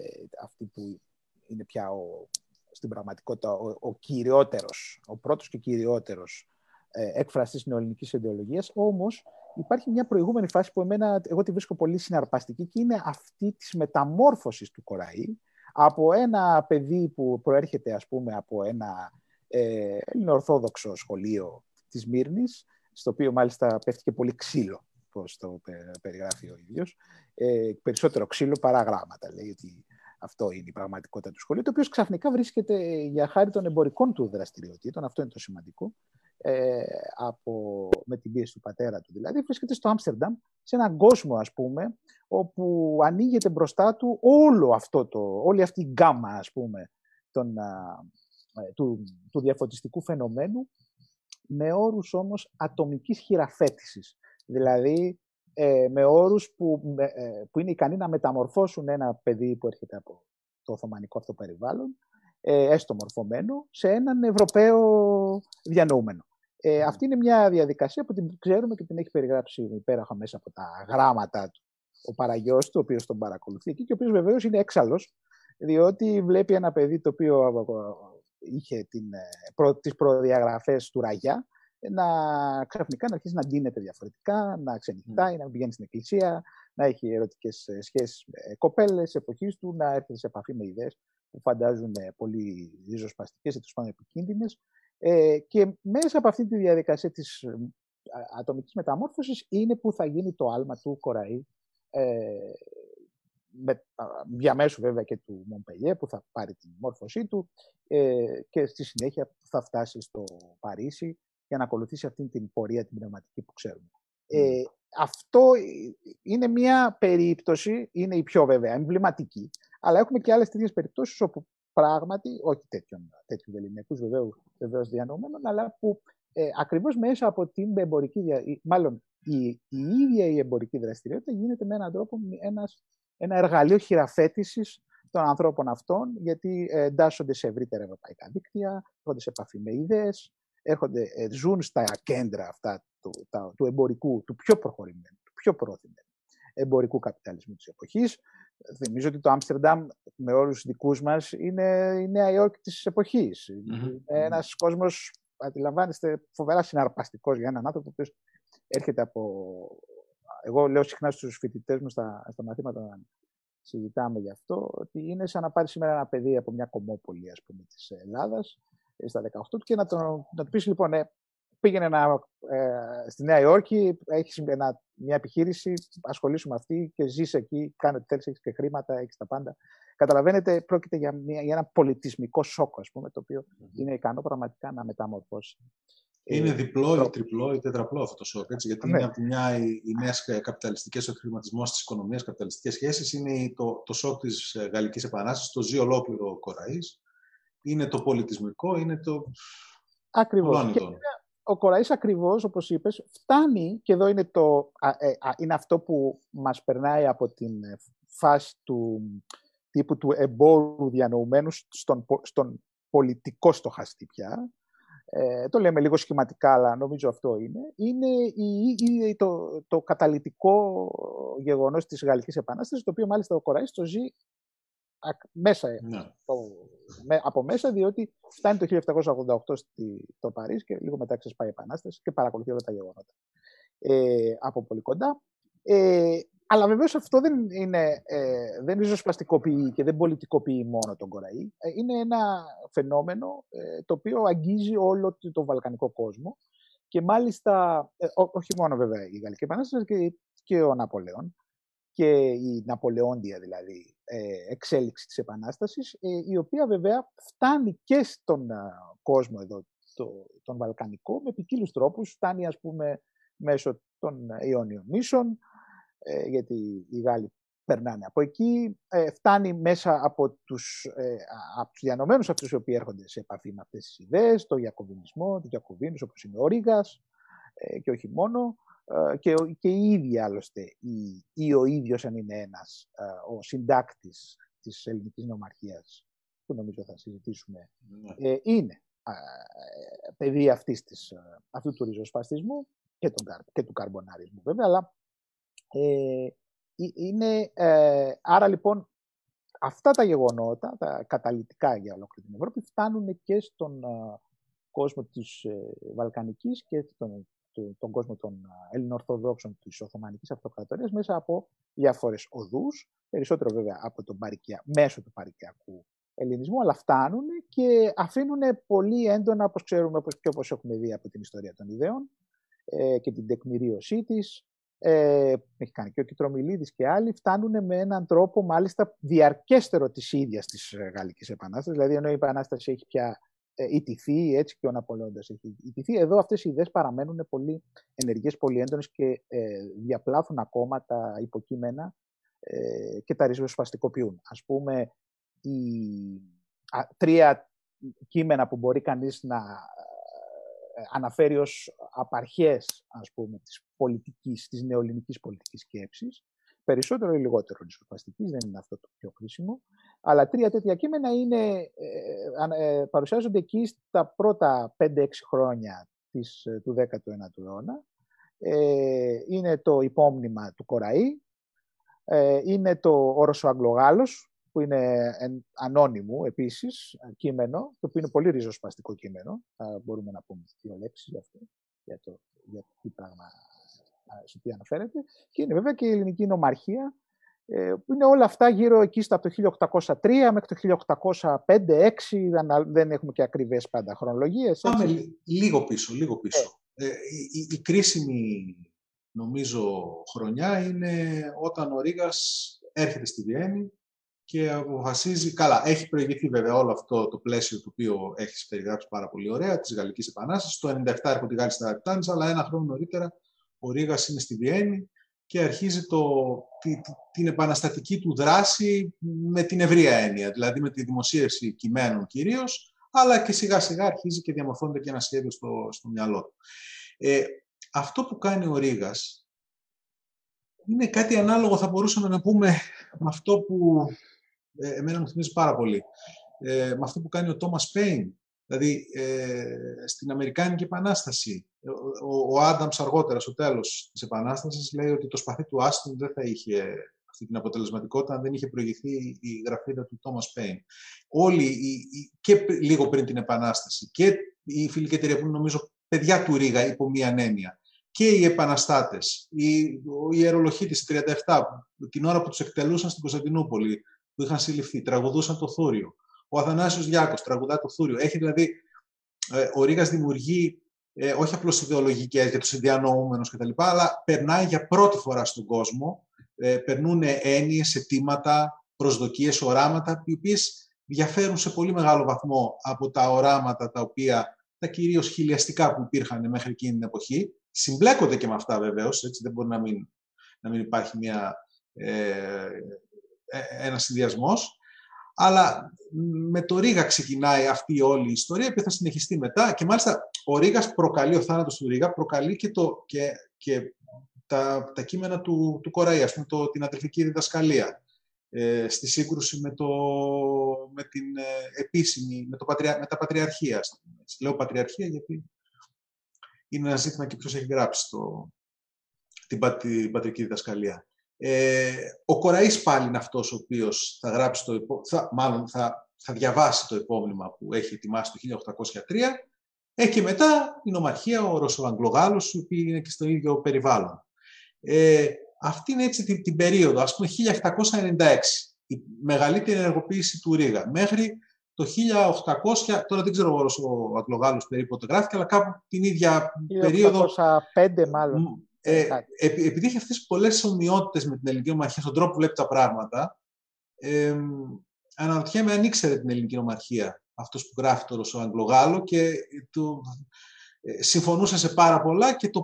αυτή που είναι πια ο, στην πραγματικότητα ο, ο κυριότερος, ο πρώτος και κυριότερος ε, έκφρασης νεοελληνικής ιδεολογίας, όμως υπάρχει μια προηγούμενη φάση που εμένα, εγώ τη βρίσκω πολύ συναρπαστική και είναι αυτή της μεταμόρφωσης του Κοραή από ένα παιδί που προέρχεται ας πούμε από ένα ε, ελληνοορθόδοξο σχολείο της Μύρνης, στο οποίο μάλιστα πέφτει και πολύ ξύλο, πώς το περιγράφει ο ίδιος. Ε, περισσότερο ξύλο παρά γράμματα, λέει ότι αυτό είναι η πραγματικότητα του σχολείου, το οποίο ξαφνικά βρίσκεται για χάρη των εμπορικών του δραστηριοτήτων, αυτό είναι το σημαντικό, ε, από, με την πίεση του πατέρα του δηλαδή, βρίσκεται στο Άμστερνταμ, σε έναν κόσμο ας πούμε, όπου ανοίγεται μπροστά του όλο αυτό το, όλη αυτή η γκάμα ας πούμε, τον, ε, του, του διαφωτιστικού φαινομένου με όρους όμως ατομικής χειραφέτησης. Δηλαδή ε, με όρους που, ε, που είναι ικανοί να μεταμορφώσουν ένα παιδί που έρχεται από το Οθωμανικό αυτό περιβάλλον, ε, έστω μορφωμένο, σε έναν Ευρωπαίο διανοούμενο. Ε, αυτή είναι μια διαδικασία που την ξέρουμε και την έχει περιγράψει υπέροχα μέσα από τα γράμματα του ο Παραγιός του, ο οποίος τον παρακολουθεί εκεί και ο οποίος βεβαίως είναι έξαλλος, διότι βλέπει ένα παιδί το οποίο είχε την, προ, τις προδιαγραφές του Ραγιά, να ξαφνικά να αρχίσει να ντύνεται διαφορετικά, να ξενυχτάει, να πηγαίνει στην εκκλησία, να έχει ερωτικές σχέσεις με κοπέλες εποχής του, να έρθει σε επαφή με ιδέες που φαντάζουν πολύ ριζοσπαστικές ή τέλος πάντων επικίνδυνες. Ε, και μέσα από αυτή τη διαδικασία της ατομικής μεταμόρφωσης είναι που θα γίνει το άλμα του Κοραή. Ε, με, διαμέσου βέβαια και του Μομπελιέ που θα πάρει την μόρφωσή του ε, και στη συνέχεια θα φτάσει στο Παρίσι για να ακολουθήσει αυτή την πορεία την πνευματική που ξέρουμε. Ε, αυτό είναι μια περίπτωση, είναι η πιο βέβαια εμβληματική, αλλά έχουμε και άλλες τέτοιες περιπτώσεις όπου πράγματι, όχι τέτοιων, τέτοιους ελληνικούς βεβαίως, βεβαίως διανοούμενων, αλλά που ε, ακριβώς μέσα από την εμπορική, μάλλον η, η ίδια η εμπορική δραστηριότητα γίνεται με έναν τρόπο ένας, ένα εργαλείο χειραφέτησης των ανθρώπων αυτών, γιατί ε, εντάσσονται σε ευρύτερα ευρωπαϊκά δίκτυα, έρχονται σε επαφή με ιδέες, έρχονται, ε, ζουν στα κέντρα αυτά του, τα, του εμπορικού, του πιο προχωρημένου, του πιο πρόθυμενου εμπορικού καπιταλισμού της εποχής. Θυμίζω ότι το Άμστερνταμ με όρους δικούς μας είναι η Νέα Υόρκη της εποχής. Mm-hmm. Είναι ένας κόσμος, αντιλαμβάνεστε, φοβερά συναρπαστικός για έναν άνθρωπο που έρχεται από... Εγώ λέω συχνά στους φοιτητές μου στα, στα μαθήματα να συζητάμε γι' αυτό, ότι είναι σαν να πάρει σήμερα ένα παιδί από μια κομμόπολη, ας πούμε, της Ελλάδας, στα 18 του και να, τον, να του πεις λοιπόν, ε, πήγαινε να, ε, στη Νέα Υόρκη, έχεις μια επιχείρηση, ασχολήσου με αυτή και ζεις εκεί, κάνει ό,τι θέλεις, έχεις και χρήματα, έχεις τα πάντα. Καταλαβαίνετε, πρόκειται για, μια, για ένα πολιτισμικό σοκ, ας πούμε, το οποίο είναι ικανό πραγματικά να μεταμορφώσει. Είναι διπλό ή τριπλό ή τετραπλό αυτό το σοκ. Έτσι, γιατί ναι. είναι από τη μια οι, οι νέες καπιταλιστικές, ο χρηματισμός της οικονομίας, καπιταλιστικές σχέσεις, είναι το, το σοκ της ε, Γαλλικής Επανάστασης, το ζει ολόκληρο ο Κοραής είναι το πολιτισμικό, είναι το... Ακριβώς. Και ο Κοραής ακριβώς, όπως είπες, φτάνει, και εδώ είναι, το, ε, είναι αυτό που μας περνάει από την φάση του τύπου του εμπόρου διανοουμένου στον, στον πολιτικό στοχαστή πια, ε, το λέμε λίγο σχηματικά, αλλά νομίζω αυτό είναι, είναι η, το, το καταλητικό γεγονός της Γαλλικής Επανάστασης, το οποίο μάλιστα ο Κοραής το ζει μέσα, ναι. το, με, από μέσα, διότι φτάνει το 1788 στη, το Παρίσι και λίγο μετά ξεσπάει η Επανάσταση και παρακολουθεί όλα τα γεγονότα ε, από πολύ κοντά. Ε, αλλά βεβαίως αυτό δεν είναι, ε, δεν ριζοσπαστικοποιεί και δεν πολιτικοποιεί μόνο τον Κοραή. Ε, είναι ένα φαινόμενο ε, το οποίο αγγίζει όλο τον βαλκανικό κόσμο και μάλιστα, ε, όχι μόνο βέβαια η Γαλλική Επανάσταση και, και ο Ναπολέον και η Ναπολεόντια δηλαδή ε, εξέλιξη της Επανάστασης, ε, η οποία βέβαια φτάνει και στον κόσμο εδώ, το, τον Βαλκανικό, με ποικίλους τρόπους. Φτάνει, ας πούμε, μέσω των Ιόνιων νήσων, ε, γιατί οι Γάλλοι περνάνε από εκεί. φτάνει μέσα από τους, ε, από τους διανομένους αυτούς οι οποίοι έρχονται σε επαφή με αυτές τις ιδέες, το Ιακωβινισμό, το Ιακωβίνους όπως είναι ο Ρήγας και όχι μόνο. Ε, και, και η ίδια άλλωστε ή, ή ο ίδιος αν είναι ένας ε, ο συντάκτης της ελληνικής νομαρχίας που νομίζω θα συζητήσουμε ναι. ε, είναι παιδί αυτής της, αυτού του ριζοσπαστισμού και, τον, και του καρμπονάρισμου βέβαια αλλά είναι, άρα λοιπόν αυτά τα γεγονότα, τα καταλητικά για ολόκληρη την Ευρώπη φτάνουν και στον κόσμο της Βαλκανικής και τον τον κόσμο των Ελληνοορθοδόξων της Οθωμανικής Αυτοκρατορίας μέσα από διάφορες οδούς, περισσότερο βέβαια από τον παρικια, μέσω του παρικιακού ελληνισμού, αλλά φτάνουν και αφήνουν πολύ έντονα, όπως ξέρουμε και όπως έχουμε δει από την ιστορία των ιδεών ε, και την τεκμηρίωσή της, ε, έχει κάνει και ο Κιτρομιλίδης και άλλοι, φτάνουν με έναν τρόπο μάλιστα διαρκέστερο της ίδιας της Γαλλικής Επανάστασης, δηλαδή ενώ η Επανάσταση έχει πια ιτηθεί, έτσι και ο Ναπολέοντας έχει ιτηθεί. Εδώ αυτές οι ιδέες παραμένουν πολύ ενεργές, πολύ έντονες και διαπλάθουν ακόμα τα υποκείμενα και τα ριζοσπαστικοποιούν. Ας πούμε, οι τρία κείμενα που μπορεί κανείς να αναφέρει ως απαρχές, ας πούμε, της πολιτικής, της νεοελληνικής πολιτικής σκέψης, περισσότερο ή λιγότερο ριζοσπαστικής, δεν είναι αυτό το πιο χρήσιμο, αλλά τρία τέτοια κείμενα είναι, ε, ε, παρουσιάζονται εκεί στα πρώτα 5-6 χρόνια της, ε, του 19ου αιώνα. Ε, είναι το υπόμνημα του Κοραή, ε, είναι το όρος ο Αγγλογάλος, που είναι ανώνυμο επίσης κείμενο, το οποίο είναι πολύ ριζοσπαστικό κείμενο. Θα μπορούμε να πούμε δύο λέξεις για αυτό, για το, για το τι πράγμα σε τι αναφέρεται. Και είναι βέβαια και η ελληνική νομαρχία, ε, που είναι όλα αυτά γύρω εκεί στα το 1803 μέχρι το 1805-1806, δεν έχουμε και ακριβές πάντα χρονολογίες. Πάμε λίγο πίσω, λίγο πίσω. Ε. Ε, η, η, κρίσιμη, νομίζω, χρονιά είναι όταν ο Ρήγας έρχεται στη Βιέννη και αποφασίζει, καλά, έχει προηγηθεί βέβαια όλο αυτό το πλαίσιο το οποίο έχεις περιγράψει πάρα πολύ ωραία, της Γαλλικής Επανάστασης. Το 1997 έρχονται οι Γάλλοι στα αλλά ένα χρόνο νωρίτερα ο Ρήγας είναι στη Βιέννη και αρχίζει το, την επαναστατική του δράση με την ευρία έννοια, δηλαδή με τη δημοσίευση κειμένων κυρίως, αλλά και σιγά σιγά αρχίζει και διαμορφώνεται και ένα σχέδιο στο, στο μυαλό του. Ε, αυτό που κάνει ο Ρήγας είναι κάτι ανάλογο, θα μπορούσαμε να πούμε, με αυτό που ε, εμένα μου θυμίζει πάρα πολύ, ε, με αυτό που κάνει ο Τόμας Πέιν Δηλαδή, ε, στην Αμερικάνικη Επανάσταση, ο, ο Άνταμς αργότερα, στο τέλος της Επανάστασης, λέει ότι το σπαθί του Άστον δεν θα είχε αυτή την αποτελεσματικότητα αν δεν είχε προηγηθεί η γραφίδα του Τόμας Πέιν. Όλοι, και λίγο πριν την Επανάσταση, και η φιλική εταιρεία που είναι νομίζω παιδιά του Ρίγα υπό μία έννοια, και οι επαναστάτες, η, η ιερολοχή της 37, την ώρα που τους εκτελούσαν στην Κωνσταντινούπολη, που είχαν συλληφθεί, τραγουδούσαν το θούριο. Ο Αθανάσιος Διάκος τραγουδά το Θούριο. Έχει δηλαδή, ε, ο Ρήγας δημιουργεί ε, όχι απλώς ιδεολογικές για τους ιδιανοούμενους κτλ. αλλά περνάει για πρώτη φορά στον κόσμο, ε, περνούν έννοιες, αιτήματα, προσδοκίες, οράματα, οι οποίες διαφέρουν σε πολύ μεγάλο βαθμό από τα οράματα τα οποία τα κυρίως χιλιαστικά που υπήρχαν μέχρι εκείνη την εποχή. Συμπλέκονται και με αυτά βεβαίως, έτσι δεν μπορεί να μην, να μην υπάρχει μια, ε, ε ένας συνδυασμός. Αλλά με το Ρίγα ξεκινάει αυτή η όλη η ιστορία που θα συνεχιστεί μετά και μάλιστα ο Ρίγας προκαλεί, ο θάνατος του Ρίγα προκαλεί και, το, και, και τα, τα κείμενα του, του Κοραή, ας πούμε το, την αδελφική διδασκαλία ε, στη σύγκρουση με, το, με την ε, επίσημη, με, το πατρια, με τα πατριαρχία. Λέω πατριαρχία γιατί είναι ένα ζήτημα και ποιος έχει γράψει το, την, την πατρική διδασκαλία. Ε, ο Κοραής πάλι είναι αυτός ο οποίος θα γράψει το θα, μάλλον θα, θα διαβάσει το υπόμνημα που έχει ετοιμάσει το 1803 ε, και μετά η νομαρχία, ο Ρωσοαγγλογάλος, ο οποίος είναι και στο ίδιο περιβάλλον. Ε, αυτή είναι έτσι την, την περίοδο, ας πούμε 1796, η μεγαλύτερη ενεργοποίηση του Ρίγα, μέχρι το 1800, τώρα δεν ξέρω ο Αγγλογάλος περίπου το γράφει, αλλά κάπου την ίδια περίοδο... 1805 μάλλον. Ε, επειδή έχει αυτές πολλές ομοιότητες με την ελληνική ομαρχία, στον τρόπο που βλέπει τα πράγματα, ε, αναρωτιέμαι αν ήξερε την ελληνική ομαρχία αυτός που γράφει το Ρωσοαγγλογάλο και το, ε, συμφωνούσε σε πάρα πολλά και το,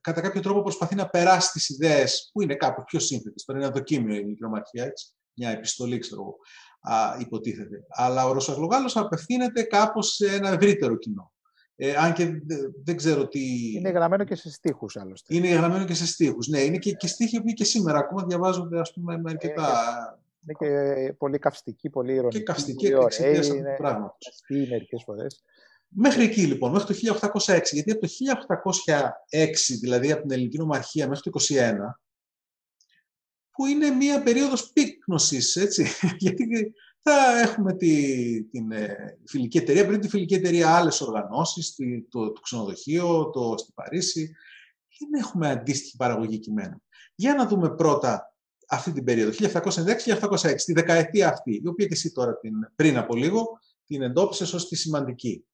κατά κάποιο τρόπο προσπαθεί να περάσει τις ιδέες που είναι κάπου πιο σύνθετες. Τώρα είναι ένα δοκίμιο η ελληνική ομαρχία, έτσι. μια επιστολή, ξέρω α, υποτίθεται. Αλλά ο Ρωσοαγγλογάλος απευθύνεται κάπως σε ένα ευρύτερο κοινό. Ε, αν και δεν ξέρω τι... Είναι γραμμένο και σε στίχους, άλλωστε. Είναι γραμμένο και σε στίχους, ναι. Είναι και, και στίχοι που και σήμερα ακόμα διαβάζονται, ας πούμε, με αρκετά... Ε, είναι και πολύ καυστική, πολύ ηρωνική. Και καυστική εξαιτίας αυτού τους πράγματος. Καυστή μερικές φορές. Μέχρι εκεί λοιπόν, μέχρι το 1806, γιατί από το 1806, δηλαδή από την ελληνική νομαρχία μέχρι το 1821, που είναι μία περίοδος πύκνωσης, έτσι, γιατί θα έχουμε τη, την ε, φιλική εταιρεία, πριν τη φιλική εταιρεία άλλες οργανώσεις, το, το ξενοδοχείο, το στη Παρίσι. Δεν έχουμε αντίστοιχη παραγωγή κειμένων. Για να δούμε πρώτα αυτή την περίοδο, 1796-1706, τη δεκαετία αυτή, η οποία και εσύ τώρα την, πριν από λίγο την εντόπισες ως τη σημαντική.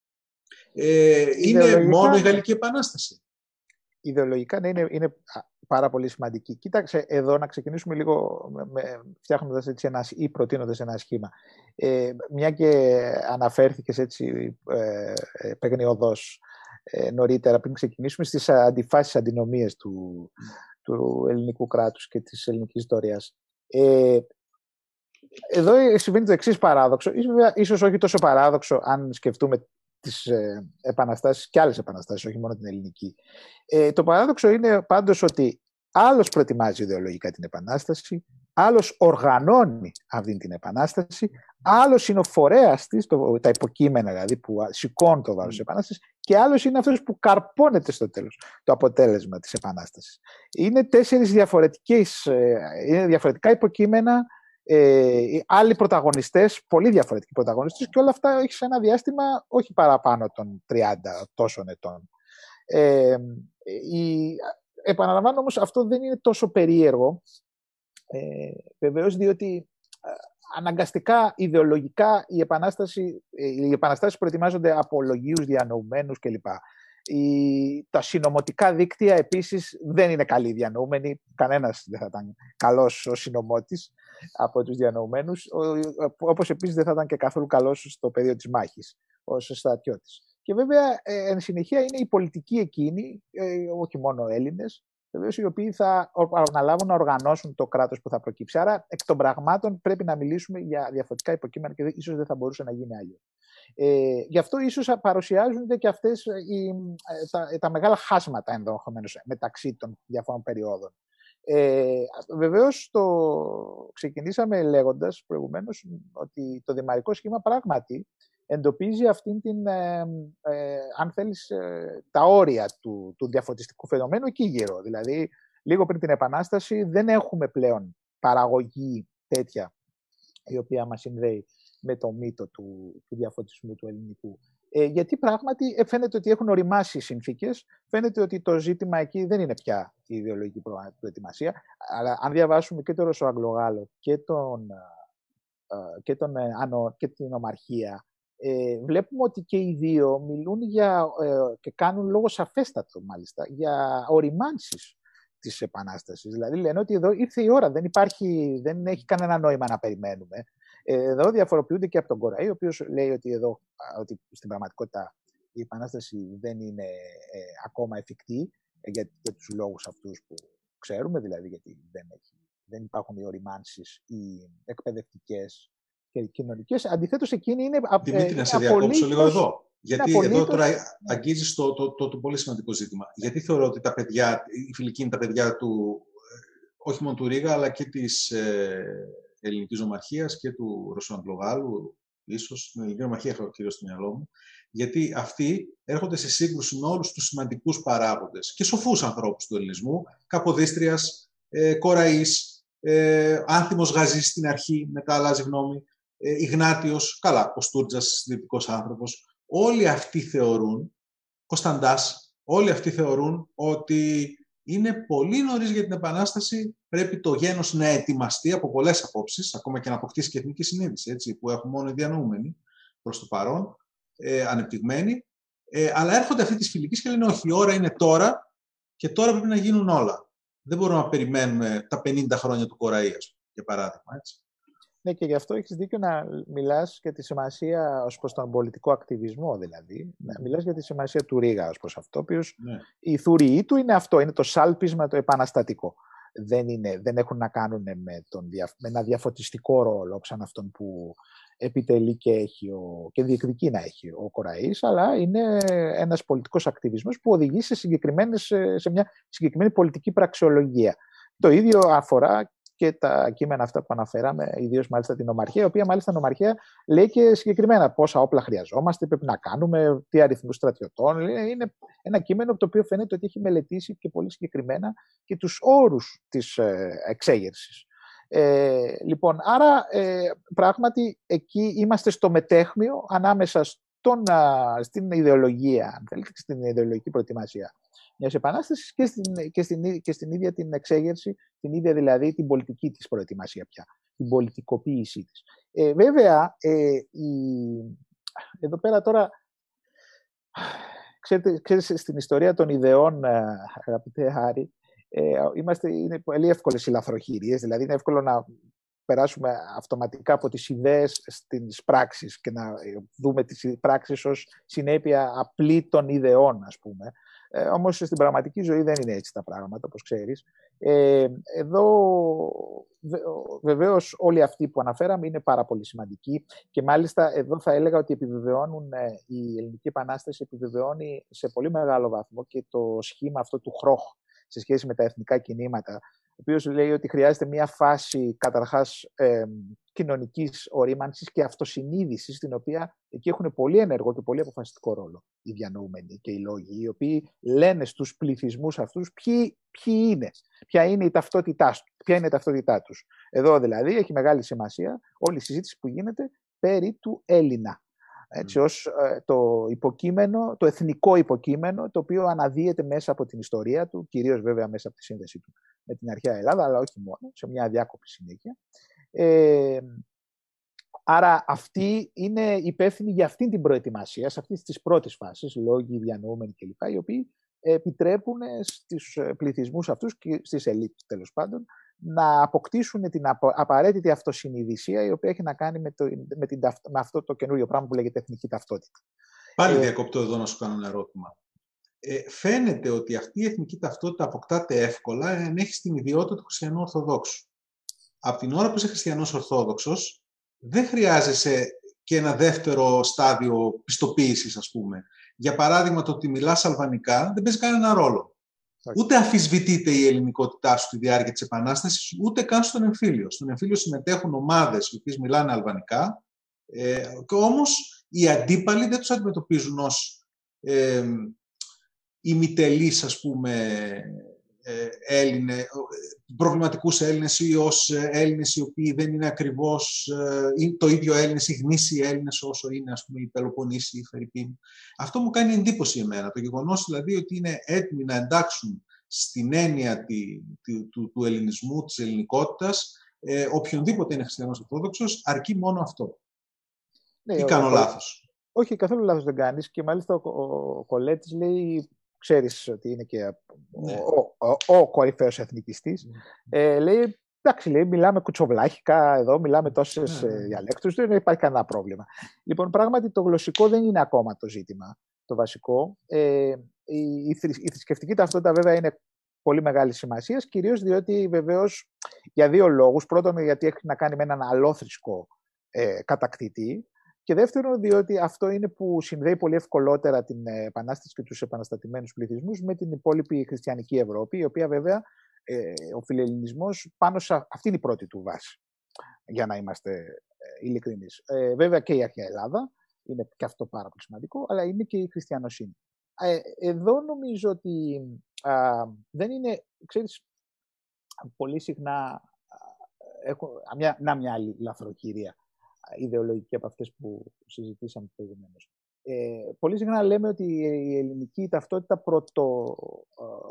Ε, είναι μόνο η Γαλλική Επανάσταση. Ιδεολογικά ναι, είναι, είναι πάρα πολύ σημαντική. Κοίταξε εδώ να ξεκινήσουμε λίγο φτιάχνοντας έτσι ένα, ή προτείνοντας ένα σχήμα. Ε, μια και αναφέρθηκες έτσι ε, ε παιγνιωδώς ε, νωρίτερα πριν ξεκινήσουμε στις αντιφάσεις αντινομίες του, του ελληνικού κράτους και της ελληνικής ιστορίας. Ε, εδώ συμβαίνει το εξής παράδοξο, ίσως όχι τόσο παράδοξο αν σκεφτούμε τις ε, επαναστάσεις και άλλες επαναστάσεις, όχι μόνο την ελληνική. Ε, το παράδοξο είναι πάντως ότι άλλος προετοιμάζει ιδεολογικά την επανάσταση, άλλος οργανώνει αυτή την επανάσταση, άλλος είναι ο φορέας της, το, τα υποκείμενα δηλαδή που σηκώνουν το βάρος της επανάστασης και άλλος είναι αυτός που καρπώνεται στο τέλος το αποτέλεσμα της επανάστασης. Είναι τέσσερις διαφορετικές, ε, είναι διαφορετικά υποκείμενα ε, άλλοι πρωταγωνιστές, πολύ διαφορετικοί πρωταγωνιστές και όλα αυτά έχει σε ένα διάστημα όχι παραπάνω των 30 τόσων ετών. Ε, η, επαναλαμβάνω όμως αυτό δεν είναι τόσο περίεργο ε, βεβαίως διότι ε, αναγκαστικά ιδεολογικά η επανάσταση, ε, οι επαναστάσεις προετοιμάζονται από λογίους διανοουμένους κλπ. Η, τα συνωμοτικά δίκτυα επίσης δεν είναι καλοί διανοούμενοι. Κανένας δεν θα ήταν καλός ο συνωμότης από τους διανοουμένους, όπως επίσης δεν θα ήταν και καθόλου καλός στο πεδίο της μάχης, ως στρατιώτης. Και βέβαια, ε, εν συνεχεία, είναι οι πολιτικοί εκείνοι, ε, όχι μόνο Έλληνες, βεβαίως οι οποίοι θα αναλάβουν να οργανώσουν το κράτος που θα προκύψει. Άρα, εκ των πραγμάτων πρέπει να μιλήσουμε για διαφορετικά υποκείμενα και ίσως δεν θα μπορούσε να γίνει άλλο. Ε, γι' αυτό ίσως παρουσιάζονται και αυτές οι, τα, τα μεγάλα χάσματα ενδεχομένως μεταξύ των διαφόρων περιόδων. Ε, βεβαίως το ξεκινήσαμε λέγοντας προηγουμένως ότι το δημαρικό σχήμα πράγματι εντοπίζει αυτήν την, ε, ε, αν θέλεις, ε, τα όρια του, του διαφωτιστικού φαινομένου εκεί γύρω. Δηλαδή, λίγο πριν την Επανάσταση δεν έχουμε πλέον παραγωγή τέτοια η οποία μας συνδέει με το μύτο του, του διαφωτισμού του ελληνικού. Ε, γιατί πράγματι ε, φαίνεται ότι έχουν οριμάσει οι συνθήκες. Φαίνεται ότι το ζήτημα εκεί δεν είναι πια η ιδεολογική προετοιμασία. Αλλά αν διαβάσουμε και το Ρωσοαγγλογάλο και, τον, ε, και, τον, και την Ομαρχία, ε, βλέπουμε ότι και οι δύο μιλούν για, και κάνουν λόγο σαφέστατο μάλιστα για οριμάνσεις της Επανάστασης. Δηλαδή λένε ότι εδώ ήρθε η ώρα, δεν, υπάρχει, δεν έχει κανένα νόημα να περιμένουμε. Εδώ διαφοροποιούνται και από τον Κοραή, ο οποίος λέει ότι, εδώ, ότι στην πραγματικότητα η επανάσταση δεν είναι ε, ακόμα εφικτή ε, για, για τους λόγους αυτούς που ξέρουμε, δηλαδή γιατί δεν, έχει, δεν υπάρχουν οι οριμάνσεις, οι εκπαιδευτικές και οι κοινωνικές. Αντιθέτως, εκείνη είναι Δημήτρη, να σε διακόψω λίγο εδώ. Γιατί εδώ τώρα αγγίζεις το, το, το, το, πολύ σημαντικό ζήτημα. Γιατί θεωρώ ότι τα παιδιά, η φιλική είναι τα παιδιά του, ε, όχι μόνο του Ρίγα, αλλά και της ε, ελληνικής ομαρχία και του Ρωσοαντλογάλου, ίσως την ελληνική ομαρχία έχω κυρίω στο μυαλό μου, γιατί αυτοί έρχονται σε σύγκρουση με όλους τους σημαντικούς παράγοντες και σοφούς ανθρώπους του ελληνισμού, Καποδίστριας, ε, Κοραής, ε, Άνθιμος Γαζής στην αρχή, μετά αλλάζει γνώμη, ε, Ιγνάτιος, καλά, ο Στούρτζας, συντηρητικός άνθρωπος. Όλοι αυτοί θεωρούν, Κωνσταντάς, όλοι αυτοί θεωρούν ότι είναι πολύ νωρίς για την Επανάσταση. Πρέπει το γένος να ετοιμαστεί από πολλές απόψεις, ακόμα και να αποκτήσει και εθνική συνείδηση, έτσι, που έχουν μόνο οι διανοούμενοι προς το παρόν, ε, ανεπτυγμένοι. Ε, αλλά έρχονται αυτοί της φιλικής και λένε: Όχι, η ώρα είναι τώρα και τώρα πρέπει να γίνουν όλα. Δεν μπορούμε να περιμένουμε τα 50 χρόνια του Κοραΐα, για παράδειγμα. Έτσι. Ναι, και γι' αυτό έχεις δίκιο να μιλάς για τη σημασία ως προς τον πολιτικό ακτιβισμό, δηλαδή. Να μιλάς για τη σημασία του Ρίγα ως προς αυτό, ο οποίος ναι. η θουριή του είναι αυτό, είναι το σάλπισμα το επαναστατικό. Δεν, είναι, δεν έχουν να κάνουν με, τον, με ένα διαφωτιστικό ρόλο, σαν αυτόν που επιτελεί και, έχει ο, και διεκδικεί να έχει ο Κοραής, αλλά είναι ένας πολιτικός ακτιβισμός που οδηγεί σε, σε μια συγκεκριμένη πολιτική πραξιολογία. Το ίδιο αφορά και τα κείμενα αυτά που αναφέραμε, ιδίως μάλιστα την Ομαρχία, η οποία μάλιστα η Ομαρχία λέει και συγκεκριμένα πόσα όπλα χρειαζόμαστε, πρέπει να κάνουμε, τι αριθμούς στρατιωτών. Είναι ένα κείμενο το οποίο φαίνεται ότι έχει μελετήσει και πολύ συγκεκριμένα και τους όρους της ε, εξέγερσης. Ε, λοιπόν, άρα ε, πράγματι εκεί είμαστε στο μετέχμιο ανάμεσα στον, στην ιδεολογία, αν θέλετε, στην ιδεολογική προετοιμασία μιας επανάστασης και στην, και, στην, και στην ίδια την εξέγερση, την ίδια δηλαδή την πολιτική της προετοιμασία πια, την πολιτικοποίησή της. Ε, βέβαια, ε, η, εδώ πέρα τώρα, ξέρετε, ξέρετε, στην ιστορία των ιδεών, ε, αγαπητέ Χάρη, ε, είμαστε, είναι πολύ εύκολες οι λαθροχειρίε, δηλαδή είναι εύκολο να περάσουμε αυτοματικά από τις ιδέες στις πράξεις και να δούμε τις πράξεις ως συνέπεια απλή των ιδεών, ας πούμε. Ε, όμως στην πραγματική ζωή δεν είναι έτσι τα πράγματα, όπως ξέρεις. Ε, εδώ βεβαίως όλοι αυτοί που αναφέραμε είναι πάρα πολύ σημαντικοί και μάλιστα εδώ θα έλεγα ότι επιβεβαιώνουν ε, η Ελληνική Επανάσταση επιβεβαιώνει σε πολύ μεγάλο βαθμό και το σχήμα αυτό του Χρόχ σε σχέση με τα εθνικά κινήματα ο οποίος λέει ότι χρειάζεται μια φάση καταρχάς ε, κοινωνικής ορίμανσης και αυτοσυνείδησης, στην οποία εκεί έχουν πολύ ενεργό και πολύ αποφασιστικό ρόλο οι διανοούμενοι και οι λόγοι, οι οποίοι λένε στους πληθυσμούς αυτούς ποιοι, ποιοι είναι, ποια είναι η ταυτότητά του, ποια είναι η ταυτότητά τους. Εδώ δηλαδή έχει μεγάλη σημασία όλη η συζήτηση που γίνεται περί του Έλληνα έτσι, ως ε, το υποκείμενο, το εθνικό υποκείμενο, το οποίο αναδύεται μέσα από την ιστορία του, κυρίως βέβαια μέσα από τη σύνδεση του με την αρχαία Ελλάδα, αλλά όχι μόνο, σε μια αδιάκοπη συνέχεια. Ε, άρα αυτοί είναι υπεύθυνοι για αυτή την προετοιμασία, σε αυτής τις πρώτες φάσεις, λόγοι, διανοούμενοι κλπ, οι οποίοι επιτρέπουν στους πληθυσμούς αυτούς και στις ελίτ τέλος πάντων να αποκτήσουν την απαραίτητη αυτοσυνειδησία η οποία έχει να κάνει με, το, με, την, με αυτό το καινούριο πράγμα που λέγεται εθνική ταυτότητα. Πάλι ε, διακόπτω εδώ να σου κάνω ένα ερώτημα. Ε, φαίνεται ότι αυτή η εθνική ταυτότητα αποκτάται εύκολα αν έχει την ιδιότητα του χριστιανού Ορθοδόξου. Από την ώρα που είσαι χριστιανός Ορθόδοξος, δεν χρειάζεσαι και ένα δεύτερο στάδιο πιστοποίησης, ας πούμε. Για παράδειγμα, το ότι μιλάς αλβανικά δεν παίζει κανένα ρόλο. Ούτε αφισβητείται η ελληνικότητά σου στη διάρκεια της Επανάστασης, ούτε καν στον εμφύλιο. Στον εμφύλιο συμμετέχουν ομάδες οι οποίες μιλάνε αλβανικά, ε, όμως οι αντίπαλοι δεν τους αντιμετωπίζουν ως ε, ημιτελείς, ας πούμε, ε, Έλληνε, προβληματικούς Έλληνες ή ως Έλληνες οι οποίοι δεν είναι ακριβώς ε, το ίδιο Έλληνες ή γνήσιοι Έλληνες όσο είναι ας πούμε οι Πελοποννήσοι ή οι Φερρυπίνοι. Αυτό μου κάνει εντύπωση εμένα. Το γεγονός δηλαδή ότι είναι έτοιμοι να εντάξουν στην έννοια τη, τη, του, του ελληνισμού, της ελληνικότητας, ε, οποιονδήποτε είναι χριστιανός ορθόδοξος, αρκεί μόνο αυτό. Ναι, ή κάνω λάθος; Όχι, καθόλου λάθος δεν κάνεις και μάλιστα ο, ο Κολέτης λέει ξέρεις ότι είναι και ναι. ο, ο, ο κορυφαίος εθνικιστής, ναι. ε, λέει, εντάξει, λέει, μιλάμε κουτσοβλάχικα εδώ, μιλάμε τόσες ναι. Ε, διαλέκτους, δεν υπάρχει κανένα πρόβλημα. Λοιπόν, πράγματι το γλωσσικό δεν είναι ακόμα το ζήτημα, το βασικό. Ε, η, η, η θρησκευτική ταυτότητα βέβαια είναι πολύ μεγάλης σημασίας, κυρίως διότι βεβαίως για δύο λόγους. Πρώτον, γιατί έχει να κάνει με έναν αλόθρησκο ε, κατακτητή, και δεύτερον, διότι αυτό είναι που συνδέει πολύ ευκολότερα την ε, Επανάσταση και τους επαναστατημένους πληθυσμούς με την υπόλοιπη χριστιανική Ευρώπη, η οποία βέβαια ε, ο φιλελληνισμός πάνω σε αυτή είναι η πρώτη του βάση, για να είμαστε ε, ειλικρινείς. Ε, βέβαια και η αρχαία Ελλάδα είναι και αυτό πάρα πολύ σημαντικό, αλλά είναι και η χριστιανοσύνη. Ε, εδώ νομίζω ότι α, δεν είναι, ξέρεις, πολύ συχνά έχω μια, να μια άλλη λαθροκυρία ιδεολογική από αυτές που συζητήσαμε προηγουμένως. Ε, πολύ συχνά λέμε ότι η ελληνική ταυτότητα πρώτο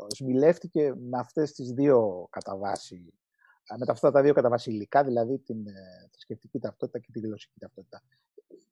σμιλεύτηκε με αυτές τις δύο κατά βάση, με αυτά τα δύο κατά υλικά, δηλαδή την ε, θρησκευτική ταυτότητα και τη γλωσσική ταυτότητα.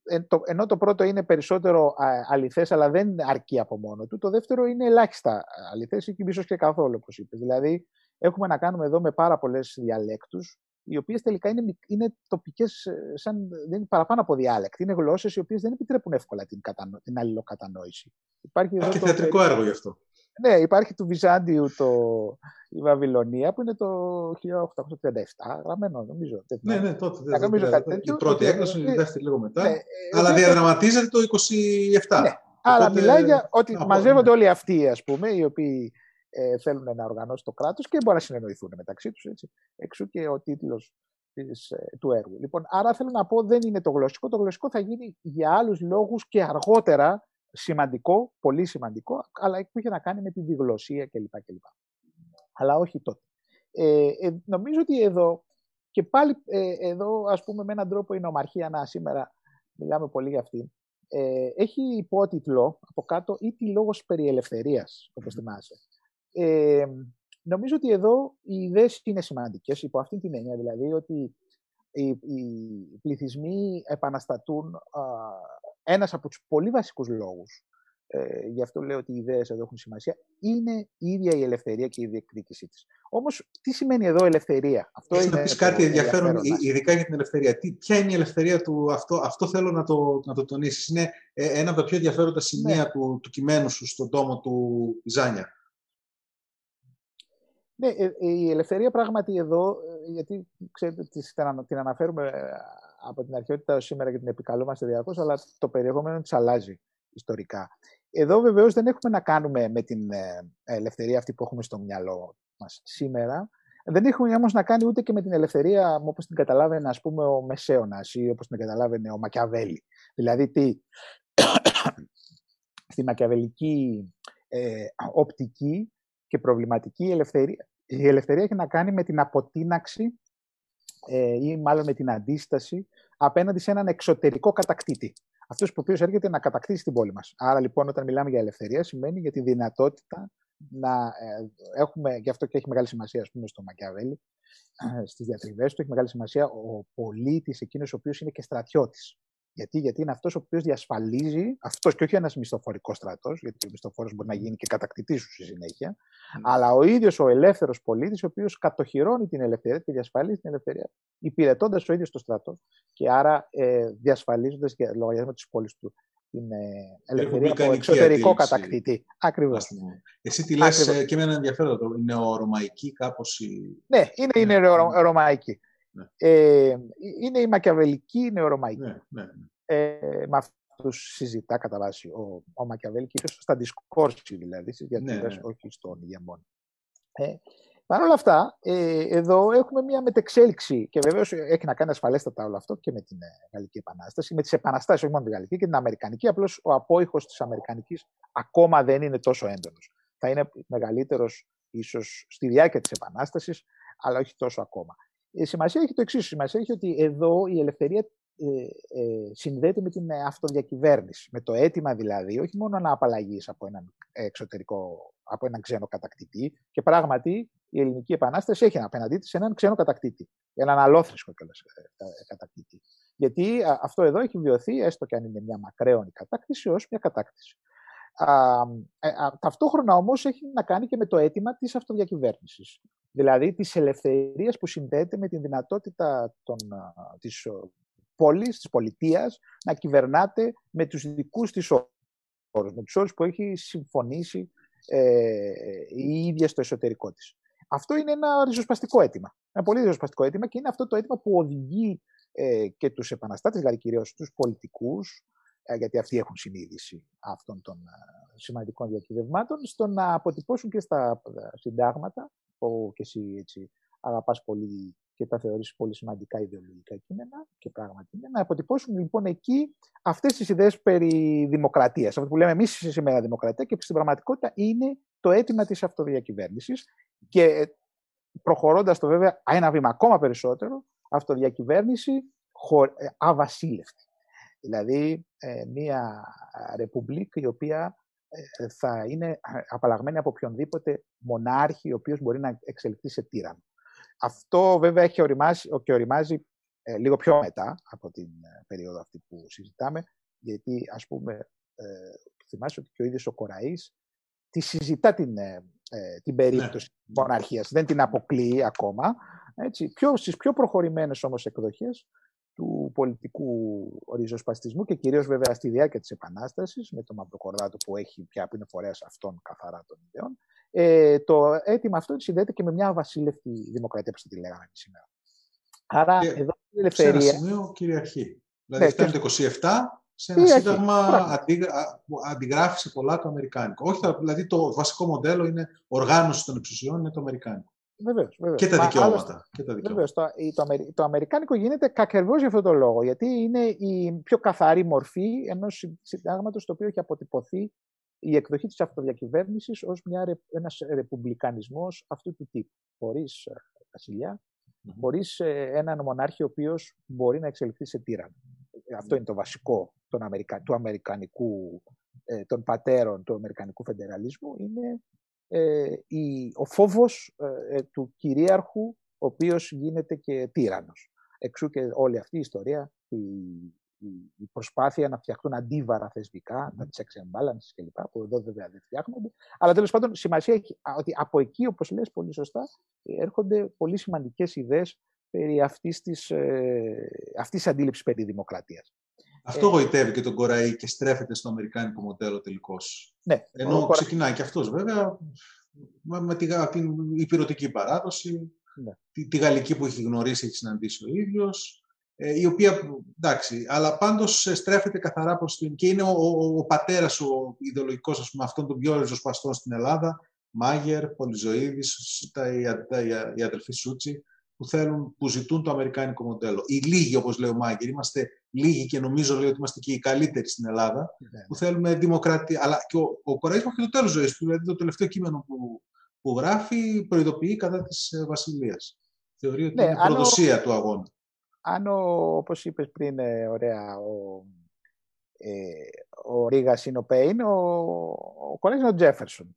Ε, το, ενώ το πρώτο είναι περισσότερο αληθές, αλλά δεν αρκεί από μόνο του, το δεύτερο είναι ελάχιστα αληθές ή ίσως και καθόλου, όπως είπες. Δηλαδή, έχουμε να κάνουμε εδώ με πάρα πολλές διαλέκτους, οι οποίες τελικά είναι, είναι τοπικές, ε, σαν δεν είναι παραπάνω από διάλεκτη. Είναι γλώσσες οι οποίες δεν επιτρέπουν εύκολα την, κατανο, την αλληλοκατανόηση. Υπάρχει και το, θεατρικό έργο γι' αυτό. Ναι, υπάρχει του Βυζάντιου το, η Βαβυλωνία που είναι το 1837 γραμμένο, νομίζω. Ναι, ναι, τότε. Δεν, νομίζω κάτι τέτοιο. Η πρώτη έκδοση, η δεύτερη λίγο μετά. Ναι, αλλά διαδραματίζεται το 27. Ναι, αλλά μιλάει για ότι μαζεύονται όλοι αυτοί, ας πούμε, οι οποίοι ε, θέλουν να οργανώσουν το κράτος και μπορεί να συνεννοηθούν μεταξύ τους. Έτσι. Εξού και ο τίτλος της, ε, του έργου. Λοιπόν, άρα θέλω να πω δεν είναι το γλωσσικό. Το γλωσσικό θα γίνει για άλλους λόγους και αργότερα σημαντικό, πολύ σημαντικό, αλλά που είχε να κάνει με τη διγλωσία κλπ. κλπ. Αλλά όχι τότε. Ε, ε, νομίζω ότι εδώ και πάλι ε, εδώ ας πούμε με έναν τρόπο η νομαρχία να σήμερα μιλάμε πολύ για αυτή ε, έχει υπότιτλο από κάτω ή τη λόγος περί ελευθερίας, όπως θυμάσαι. Ε, νομίζω ότι εδώ οι ιδέες είναι σημαντικές υπό αυτή την έννοια, δηλαδή ότι οι, οι πληθυσμοί επαναστατούν α, ένας από τους πολύ βασικούς λόγους ε, γι' αυτό λέω ότι οι ιδέες εδώ έχουν σημασία, είναι η ίδια η ελευθερία και η διεκδίκησή της. Όμως, τι σημαίνει εδώ ελευθερία; Αυτό Έχεις είναι να πεις κάτι ενδιαφέρον, ειδικά για την ελευθερία. Τι, ποια είναι η ελευθερία του, αυτό, αυτό θέλω να το, να το τονίσεις. Είναι ε, ένα από τα πιο ενδιαφέροντα σημεία ναι. του, του κειμένου σου στον τόμο του Ζάνια. Ναι, ε, η ελευθερία πράγματι εδώ, γιατί ξέρετε, την αναφέρουμε από την αρχαιότητα ως σήμερα και την επικαλούμαστε διαρκώς, αλλά το περιεχόμενο της αλλάζει ιστορικά. Εδώ βεβαίως δεν έχουμε να κάνουμε με την ε, ελευθερία αυτή που έχουμε στο μυαλό μας σήμερα. Δεν έχουμε όμως να κάνει ούτε και με την ελευθερία όπως την καταλάβαινε ας πούμε, ο Μεσαίωνας ή όπως την καταλάβαινε ο Μακιαβέλη. Δηλαδή, τι, στη μακιαβελική ε, οπτική και προβληματική ελευθερία, η ελευθερία έχει να κάνει με την αποτίναξη ε, ή μάλλον με την αντίσταση απέναντι σε έναν εξωτερικό κατακτήτη. Αυτός ο οποίος έρχεται να κατακτήσει την πόλη μας. Άρα λοιπόν, όταν μιλάμε για ελευθερία, σημαίνει για τη δυνατότητα να ε, έχουμε, γι' αυτό και έχει μεγάλη σημασία, ας πούμε, στο Μακιαβέλη, ε, στις διατριβές του, έχει μεγάλη σημασία ο πολίτης, εκείνος ο οποίος είναι και στρατιώτης. Γιατί, γιατί είναι αυτός ο οποίος διασφαλίζει, αυτός και όχι ένας μισθοφορικός στρατός, γιατί ο μισθοφόρος μπορεί να γίνει και κατακτητής σου στη συνέχεια, mm. αλλά ο ίδιος ο ελεύθερος πολίτης, ο οποίος κατοχυρώνει την ελευθερία και διασφαλίζει την ελευθερία, υπηρετώντας ο ίδιος το στρατό και άρα ε, διασφαλίζοντας για λογαριασμό της πόλης του την ε, ελευθερία από εξωτερικό κατακτητή. Ακριβώς. Εσύ τι λες, ε, και με ένα ενδιαφέρον, νεορωμαϊκή κάπω. Η... Ναι, είναι, είναι ναι. ρωμαϊκή. Ναι. Ε, είναι η μακιαβελική νεορωμαϊκή. Ναι, ναι, ναι. Ε, με αυτούς συζητά κατά βάση ο, ο Μακιαβέλη, κυρίω στα δισκόρση δηλαδή, στι διατηρητέ, ναι, ναι. όχι στον ηγεμόν. Ε, Παρ' όλα αυτά, ε, εδώ έχουμε μια μετεξέλιξη και βεβαίως έχει να κάνει ασφαλέστατα όλο αυτό και με την ε, Γαλλική Επανάσταση, με τις επαναστάσεις, όχι μόνο τη Γαλλική και την Αμερικανική. Απλώς ο απόϊχος της Αμερικανικής ακόμα δεν είναι τόσο έντονος. Θα είναι μεγαλύτερος ίσως στη διάρκεια της Επανάστασης, αλλά όχι τόσο ακόμα. Η σημασία έχει το εξής. Η σημασία έχει ότι εδώ η ελευθερία ε, ε, συνδέεται με την αυτοδιακυβέρνηση. Με το αίτημα δηλαδή, όχι μόνο να απαλλαγείς από έναν εξωτερικό, από έναν ξένο κατακτητή. Και πράγματι η Ελληνική Επανάσταση έχει απέναντί της έναν ξένο κατακτήτη. Έναν αλόθρησκο κιόλας ε, κατακτήτη. Γιατί αυτό εδώ έχει βιωθεί, έστω και αν είναι μια μακραίωνη κατάκτηση, ως μια κατάκτηση. Α, α, ταυτόχρονα όμως έχει να κάνει και με το αίτημα της αυτοδιακυβέρνησης. Δηλαδή της ελευθερίας που συνδέεται με την δυνατότητα των, της πόλης, της πολιτείας, να κυβερνάται με τους δικούς της όρους, με τους όρους που έχει συμφωνήσει ε, η ίδια στο εσωτερικό της. Αυτό είναι ένα ριζοσπαστικό αίτημα. Ένα πολύ ριζοσπαστικό αίτημα και είναι αυτό το αίτημα που οδηγεί ε, και τους επαναστάτες, δηλαδή κυρίως τους πολιτικούς, ε, γιατί αυτοί έχουν συνείδηση αυτών των ε, σημαντικών διακυβευμάτων, στο να αποτυπώσουν και στα συντάγματα, που και εσύ έτσι αγαπάς πολύ και τα θεωρήσει πολύ σημαντικά ιδεολογικά κείμενα και πράγματι είναι, να αποτυπώσουν λοιπόν εκεί αυτές τις ιδέες περί δημοκρατίας. Αυτό που λέμε εμείς σήμερα δημοκρατία και στην πραγματικότητα είναι το αίτημα της αυτοδιακυβέρνησης και προχωρώντας το βέβαια ένα βήμα ακόμα περισσότερο, αυτοδιακυβέρνηση ε, αβασίλευτη. Δηλαδή ε, μια ρεπουμπλίκ η οποία ε, θα είναι απαλλαγμένη από οποιονδήποτε μονάρχη ο οποίος μπορεί να εξελιχθεί σε τύρανο. Αυτό βέβαια έχει οριμάσει, και οριμάζει ε, λίγο πιο μετά από την ε, περίοδο αυτή που συζητάμε, γιατί ας πούμε ε, θυμάσαι ότι και ο ίδιος ο Κοραής τη συζητά την, ε, την περίπτωση ναι. της μοναρχίας, δεν την αποκλείει ακόμα. Έτσι. Πιο, στις πιο προχωρημένες όμως εκδοχές του πολιτικού ριζοσπαστισμού και κυρίως βέβαια στη διάρκεια της Επανάστασης με τον Μαυροκορδάτο που έχει πια που είναι φορέας αυτών καθαρά των ιδεών ε, το αίτημα αυτό συνδέεται και με μια βασίλευτη δημοκρατία, που τη λέγαμε σήμερα. Άρα, και εδώ η ελευθερία. Σε ένα σημείο κυριαρχεί. Δηλαδή, ναι, φτάνει το 27 σε ένα σύνταγμα αντί, αντιγράφει σε πολλά το Αμερικάνικο. Όχι, δηλαδή το βασικό μοντέλο είναι οργάνωση των εξουσιών, είναι το Αμερικάνικο. Βεβαίως, βεβαίως. Και τα δικαιώματα. και τα δικαιώματα. Βεβαίως, το, το, το, Αμερικάνικο γίνεται ακριβώ για αυτόν τον λόγο. Γιατί είναι η πιο καθαρή μορφή ενός συντάγματος το οποίο έχει αποτυπωθεί η εκδοχή της αυτοδιακυβέρνησης ως μια, ένας ρεπουμπλικανισμός αυτού του τύπου, χωρίς ε, βασιλιά, mm-hmm. χωρίς ε, έναν μονάρχη ο οποίος μπορεί να εξελιχθεί σε τύρανο. Αυτό είναι το βασικό των Αμερικα... του αμερικανικού, ε, των πατέρων του αμερικανικού φεντεραλισμού, είναι ε, η... ο φόβος ε, του κυρίαρχου, ο οποίος γίνεται και τύρανος. Εξού και όλη αυτή η ιστορία, η η προσπάθεια να φτιαχτούν αντίβαρα θεσμικά, τα checks and balances κλπ. που εδώ βέβαια δεν φτιάχνονται. Αλλά τέλος πάντων σημασία έχει ότι από εκεί, όπως λες πολύ σωστά, έρχονται πολύ σημαντικές ιδέες περί αυτής της, ε, αυτής της αντίληψης περί δημοκρατίας. Αυτό ε, γοητεύει και τον Κοραή και στρέφεται στο αμερικάνικο μοντέλο τελικώς. Ναι, Ενώ ξεκινάει και αυτός βέβαια με την υπηρετική παράδοση, ναι. τη, τη γαλλική που έχει γνωρίσει, έχει συναντήσει ο ίδιος, ε, η οποία, εντάξει, αλλά πάντως στρέφεται καθαρά προς την... και είναι ο, ο, ο πατέρας, ο ιδεολογικός, ας πούμε, αυτών των πιο ριζοσπαστών στην Ελλάδα, Μάγερ, Πολυζωίδης, τα, η, η, η αδελφή Σούτσι, που, θέλουν, που ζητούν το αμερικάνικο μοντέλο. Οι λίγοι, όπως λέει ο Μάγκερ, είμαστε λίγοι και νομίζω λέει ότι είμαστε και οι καλύτεροι στην Ελλάδα, ναι. που θέλουμε δημοκρατία. Αλλά και ο, ο και το τέλος ζωής του, δηλαδή το τελευταίο κείμενο που, που γράφει, προειδοποιεί κατά της ε, Βασιλείας. Θεωρεί ότι ναι, είναι προδοσία του αγώνα. Αν, όπως είπες πριν, ε, ωραία, ο, ε, ο Ρίγας είναι ο Πέιν, ο, ο είναι ο Τζέφερσον.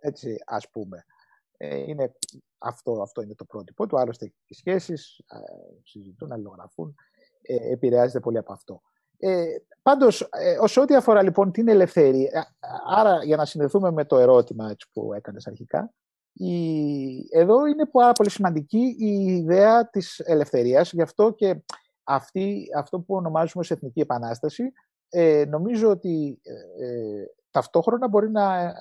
Έτσι, ας πούμε. Ε, είναι, αυτό, αυτό είναι το πρότυπο του. Άλλωστε, οι σχέσεις συζητούν, αλληλογραφούν, ε, επηρεάζεται πολύ από αυτό. Ε, πάντως, ε, όσο ό,τι αφορά λοιπόν την ελευθερία, ε, άρα για να συνδεθούμε με το ερώτημα έτσι, που έκανες αρχικά, η, εδώ είναι πάρα πολύ σημαντική η ιδέα της ελευθερίας, γι' αυτό και αυτή, αυτό που ονομάζουμε ως Εθνική Επανάσταση, ε, νομίζω ότι ε, ταυτόχρονα μπορεί να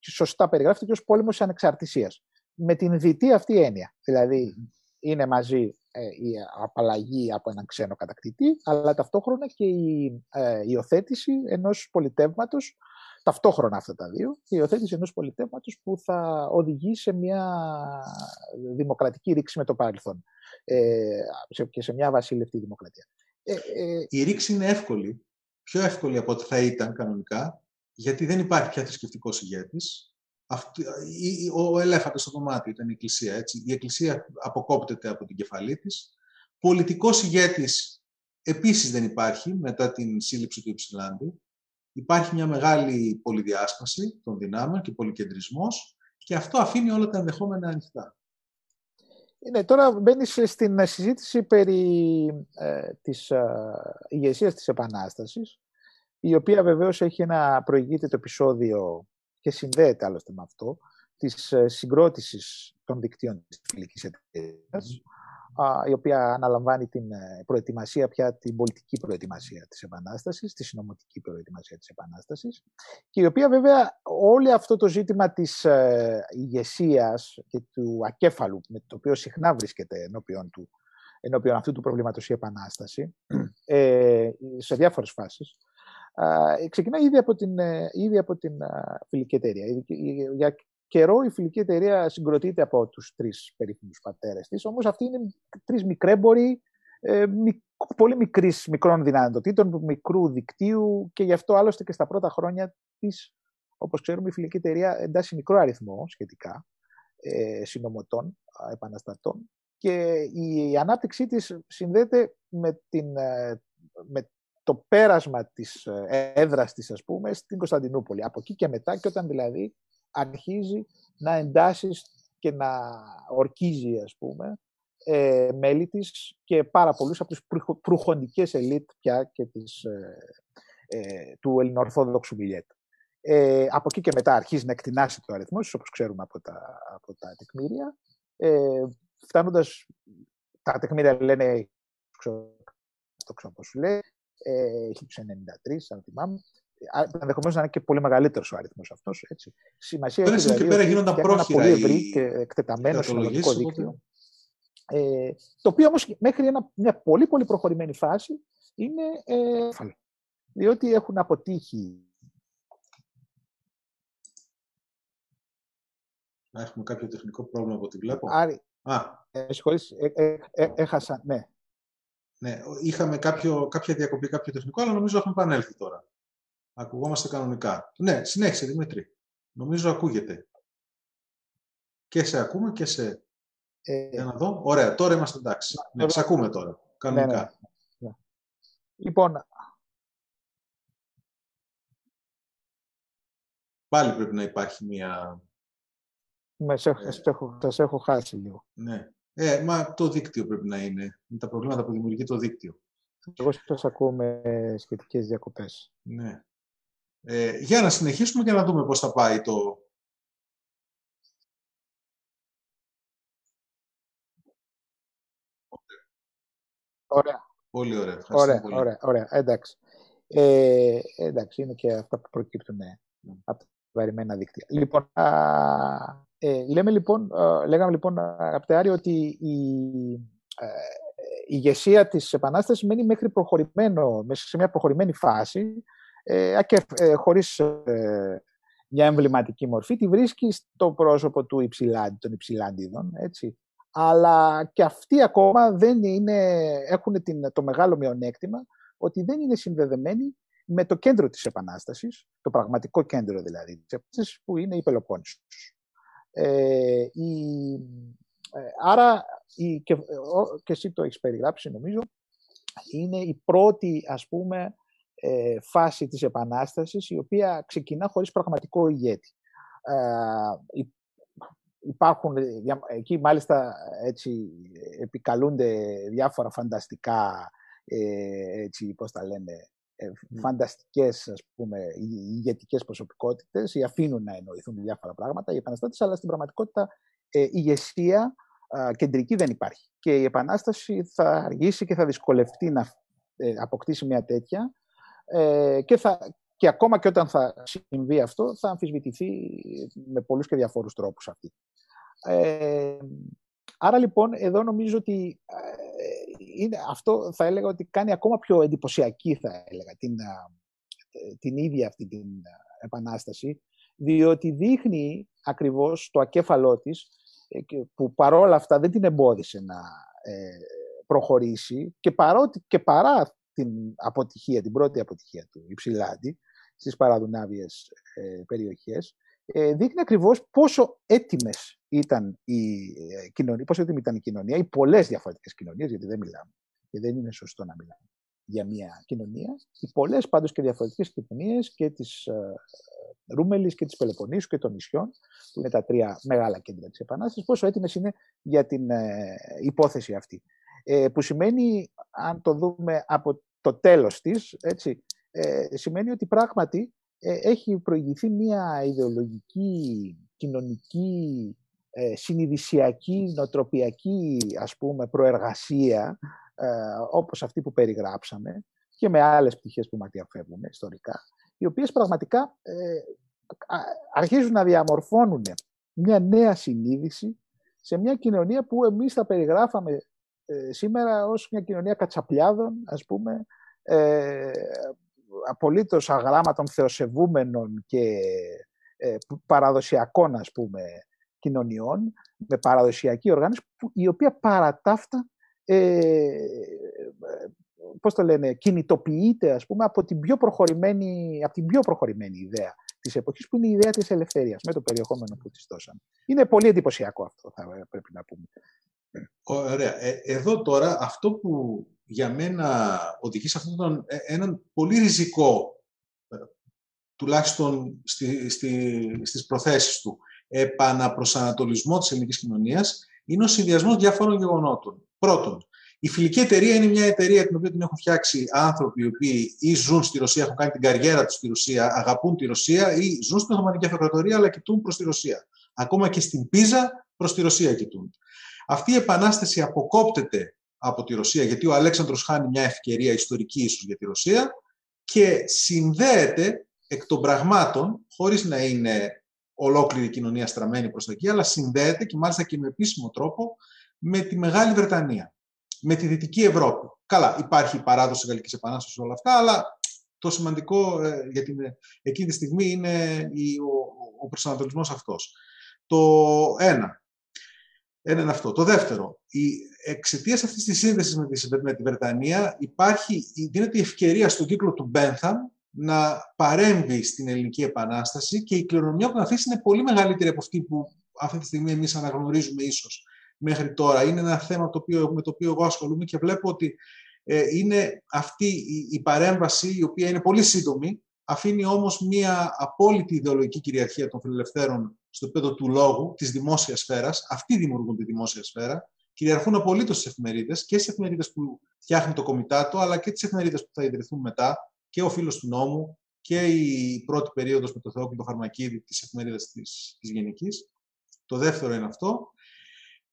σωστά περιγράφεται και ως πόλεμος ανεξαρτησίας. Με την δυτή αυτή έννοια. Δηλαδή, είναι μαζί ε, η απαλλαγή από έναν ξένο κατακτητή, αλλά ταυτόχρονα και η ε, υιοθέτηση ενός πολιτεύματος, ταυτόχρονα αυτά τα δύο, η υιοθέτηση ενός πολιτεύματος που θα οδηγεί σε μια δημοκρατική ρήξη με το παρελθόν ε, και σε μια βασίλευτη δημοκρατία. Ε, ε, η ρήξη είναι εύκολη, πιο εύκολη από ό,τι θα ήταν κανονικά, γιατί δεν υπάρχει πια θρησκευτικός ηγέτης, ο ελέφαντας στο δωμάτιο ήταν η Εκκλησία. Έτσι. Η Εκκλησία αποκόπτεται από την κεφαλή της. Πολιτικός ηγέτης επίσης δεν υπάρχει μετά την σύλληψη του Υψηλάντη. Υπάρχει μια μεγάλη πολυδιάσπαση των δυνάμεων και πολυκεντρισμός και αυτό αφήνει όλα τα ενδεχόμενα ανοιχτά. Είναι, τώρα μπαίνεις στην συζήτηση περί ε, της ε, ηγεσίας της Επανάστασης, η οποία βεβαίως έχει ένα προηγείται το επεισόδιο και συνδέεται άλλωστε με αυτό, της ε, συγκρότησης των δικτύων της φιλικής εταιρείας, η οποία αναλαμβάνει την ε, προετοιμασία πια, την πολιτική προετοιμασία της Επανάστασης, τη συνομωτική προετοιμασία της Επανάστασης και η οποία βέβαια όλο αυτό το ζήτημα της ε, ηγεσίας και του ακέφαλου με το οποίο συχνά βρίσκεται ενώπιον, του, ενώπιον αυτού του προβλήματος η Επανάσταση σε διάφορες φάσεις ξεκινάει ήδη από την, ε, ήδη από την φιλική εταιρεία. Για καιρό η φιλική εταιρεία συγκροτείται από τους τρεις περίφημους πατέρες της, όμως αυτοί είναι τρεις μικρέμποροι, ε, πολύ μικρής, μικρών δυνατοτήτων, μικρού δικτύου και γι' αυτό άλλωστε και στα πρώτα χρόνια της, όπως ξέρουμε, η φιλική εταιρεία εντάσσει μικρό αριθμό σχετικά ε, συνομωτών, επαναστατών και η ανάπτυξή της συνδέεται με, την, ε, με το πέρασμα της ε, έδρας της, ας πούμε, στην Κωνσταντινούπολη. Από εκεί και μετά και όταν δηλαδή αρχίζει να εντάσει και να ορκίζει, ας πούμε, ε, μέλη της και πάρα πολλούς από τις προχοντικές ελίτ πια και της, ε, ε, του ελληνοορθόδοξου μιλιέτ. Ε, από εκεί και μετά αρχίζει να εκτινάσει το αριθμό, όπως ξέρουμε από τα, από τα τεκμήρια, ε, φτάνοντας, τα τεκμήρια λένε, το ξέρω πώς λέει, 1993, αν θυμάμαι. Ενδεχομένως να είναι και πολύ μεγαλύτερος ο αριθμός αυτός. Σημασία έχει δηλαδή, και πέρα γίνονταν πρόχειρα. Ένα πολύ ευρύ και εκτεταμένο συνολικό δίκτυο. Ε, το οποίο όμως μέχρι ένα, μια πολύ πολύ προχωρημένη φάση είναι ε, διότι έχουν αποτύχει. Έχουμε κάποιο τεχνικό πρόβλημα από ό,τι βλέπω. Άρη, Α. Ε, ε, ε, έχασα, ναι. Ναι, είχαμε κάποιο, κάποια διακοπή, κάποιο τεχνικό, αλλά νομίζω έχουμε επανέλθει τώρα. Ακουγόμαστε κανονικά. Ναι, συνέχισε Δημήτρη. Νομίζω ακούγεται. Και σε ακούμε και σε... Ε, Για να δω. Ωραία, τώρα είμαστε εντάξει. Ναι, σε ακούμε τώρα. Κανονικά. Ναι, ναι. Λοιπόν... Πάλι πρέπει να υπάρχει μία... Μες, σε, ε, έχω, σας έχω χάσει λίγο. Ναι. Ε, μα το δίκτυο πρέπει να είναι. Είναι τα προβλήματα που δημιουργεί το δίκτυο. Εγώ σας ακούω με σχετικές διακοπές. Ναι. Ε, για να συνεχίσουμε και να δούμε πώς θα πάει το... Ωραία. Πολύ ωραία. Ωραία, πολύ. ωραία, ωραία. Εντάξει. Ε, εντάξει, είναι και αυτά που προκύπτουν ναι. από τα βαρημένα δίκτυα. Λοιπόν, α, ε, λέμε λοιπόν, α, λέγαμε λοιπόν, αγαπητέ Άρη, ότι η, ε, η ηγεσία της Επανάστασης μένει μέχρι προχωρημένο, μέσα σε μια προχωρημένη φάση ε, και ε, χωρίς ε, μια εμβληματική μορφή, τη βρίσκει στο πρόσωπο του υψηλάντη, των υψηλάντιδων, έτσι. Αλλά και αυτοί ακόμα δεν είναι, έχουν την, το μεγάλο μειονέκτημα ότι δεν είναι συνδεδεμένοι με το κέντρο της Επανάστασης, το πραγματικό κέντρο δηλαδή της Επανάστασης, που είναι η Πελοπόννησος. Ε, η, ε, άρα, η, και, και εσύ το έχεις περιγράψει νομίζω, είναι η πρώτη ας πούμε ε, φάση της Επανάστασης η οποία ξεκινά χωρίς πραγματικό ηγέτη. Ε, υπάρχουν, εκεί μάλιστα έτσι επικαλούνται διάφορα φανταστικά ε, έτσι, πώς τα λένε, ε, φανταστικές ας πούμε, ηγετικές προσωπικότητες ή αφήνουν να εννοηθούν διάφορα πράγματα οι επαναστάτες, αλλά στην πραγματικότητα ε, η ηγεσία ε, κεντρική δεν υπάρχει. Και η Επανάσταση θα αργήσει και θα δυσκολευτεί να ε, αποκτήσει μια τέτοια ε, και, θα, και ακόμα και όταν θα συμβεί αυτό θα αμφισβητηθεί με πολλούς και διαφόρους τρόπους αυτή. Ε, άρα λοιπόν εδώ νομίζω ότι είναι, αυτό θα έλεγα ότι κάνει ακόμα πιο εντυπωσιακή θα έλεγα την, την ίδια αυτή την επανάσταση διότι δείχνει ακριβώς το ακέφαλό της ε, που παρόλα αυτά δεν την εμπόδισε να ε, προχωρήσει και, παρότι, και παρά την αποτυχία, την πρώτη αποτυχία του Υψηλάντη στις παραδουνάβιες ε, περιοχές ε, δείχνει ακριβώς πόσο έτοιμες ήταν η ε, κοινωνία, πόσο έτοιμη ήταν η κοινωνία, οι πολλές διαφορετικές κοινωνίες, γιατί δεν μιλάμε και δεν είναι σωστό να μιλάμε για μια κοινωνία, οι πολλές πάντως και διαφορετικές κοινωνίες και της ε, Ρούμελης και της Πελοποννήσου και των νησιών, που είναι τα τρία μεγάλα κέντρα της Επανάστασης, πόσο έτοιμες είναι για την ε, υπόθεση αυτή. Ε, που σημαίνει, αν το δούμε από το τέλος της, έτσι, ε, σημαίνει ότι πράγματι ε, έχει προηγηθεί μια ιδεολογική, κοινωνική, ε, συνειδησιακή, νοτροπιακή ας πούμε, προεργασία ε, όπως αυτή που περιγράψαμε και με άλλες πτυχές που μας διαφεύγουν ιστορικά, οι οποίες πραγματικά ε, αρχίζουν να διαμορφώνουν μια νέα συνείδηση σε μια κοινωνία που εμείς θα περιγράφαμε ε, σήμερα ως μια κοινωνία κατσαπλιάδων, ας πούμε, ε, απολύτως αγράμματων θεοσεβούμενων και ε, παραδοσιακών, ας πούμε, κοινωνιών, με παραδοσιακή οργάνωση, η οποία παρατάφτα ε, πώς το λένε, κινητοποιείται ας πούμε, από την πιο προχωρημένη, από την πιο προχωρημένη ιδέα της εποχής που είναι η ιδέα της ελευθερίας με το περιεχόμενο που της δώσαν. Είναι πολύ εντυπωσιακό αυτό θα πρέπει να πούμε. Ωραία. Ε, εδώ τώρα αυτό που για μένα οδηγεί σε αυτόν τον ε, έναν πολύ ριζικό ε, τουλάχιστον στη, στη, στις προθέσεις του επαναπροσανατολισμό της ελληνικής κοινωνίας είναι ο συνδυασμός διάφορων γεγονότων. Πρώτον, η φιλική εταιρεία είναι μια εταιρεία την οποία την έχουν φτιάξει άνθρωποι οι οποίοι ή ζουν στη Ρωσία, έχουν κάνει την καριέρα τους στη Ρωσία, αγαπούν τη Ρωσία ή ζουν στην Οθωμανική Αυτοκρατορία αλλά κοιτούν προς τη Ρωσία. Ακόμα και στην Πίζα προς τη Ρωσία κοιτούν. Αυτή η επανάσταση αποκόπτεται από τη Ρωσία γιατί ο Αλέξανδρος χάνει μια ευκαιρία ιστορική ίσως για τη Ρωσία και συνδέεται εκ των πραγμάτων, χωρίς να είναι ολόκληρη η κοινωνία στραμμένη προς τα εκεί, αλλά συνδέεται και μάλιστα και με επίσημο τρόπο με τη Μεγάλη Βρετανία, με τη Δυτική Ευρώπη. Καλά, υπάρχει η παράδοση της Γαλλικής Επανάστασης όλα αυτά, αλλά το σημαντικό ε, για την, εκείνη τη στιγμή είναι η, ο, ο προσανατολισμός αυτός. Το ένα. Ένα είναι αυτό. Το δεύτερο, η εξαιτίας αυτής της σύνδεσης με, με τη Βρετανία υπάρχει, δίνεται η ευκαιρία στον κύκλο του Μπένθαμ να παρέμβει στην Ελληνική Επανάσταση και η κληρονομιά που θα αφήσει είναι πολύ μεγαλύτερη από αυτή που αυτή τη στιγμή εμείς αναγνωρίζουμε ίσως μέχρι τώρα. Είναι ένα θέμα το οποίο, με το οποίο εγώ ασχολούμαι και βλέπω ότι ε, είναι αυτή η, η παρέμβαση η οποία είναι πολύ σύντομη, αφήνει όμως μία απόλυτη ιδεολογική κυριαρχία των φιλελευθέρων στο επίπεδο του λόγου, της δημόσιας σφαίρας. Αυτοί δημιουργούν τη δημόσια σφαίρα κυριαρχούν απολύτως στις εφημερίδες και στις εφημερίδες που φτιάχνει το κομιτάτο, αλλά και τις εφημερίδες που θα ιδρυθούν μετά και ο φίλος του νόμου και η πρώτη περίοδος με το Θεόκλητο Φαρμακίδη της εφημερίδας της Γενικής. Το δεύτερο είναι αυτό.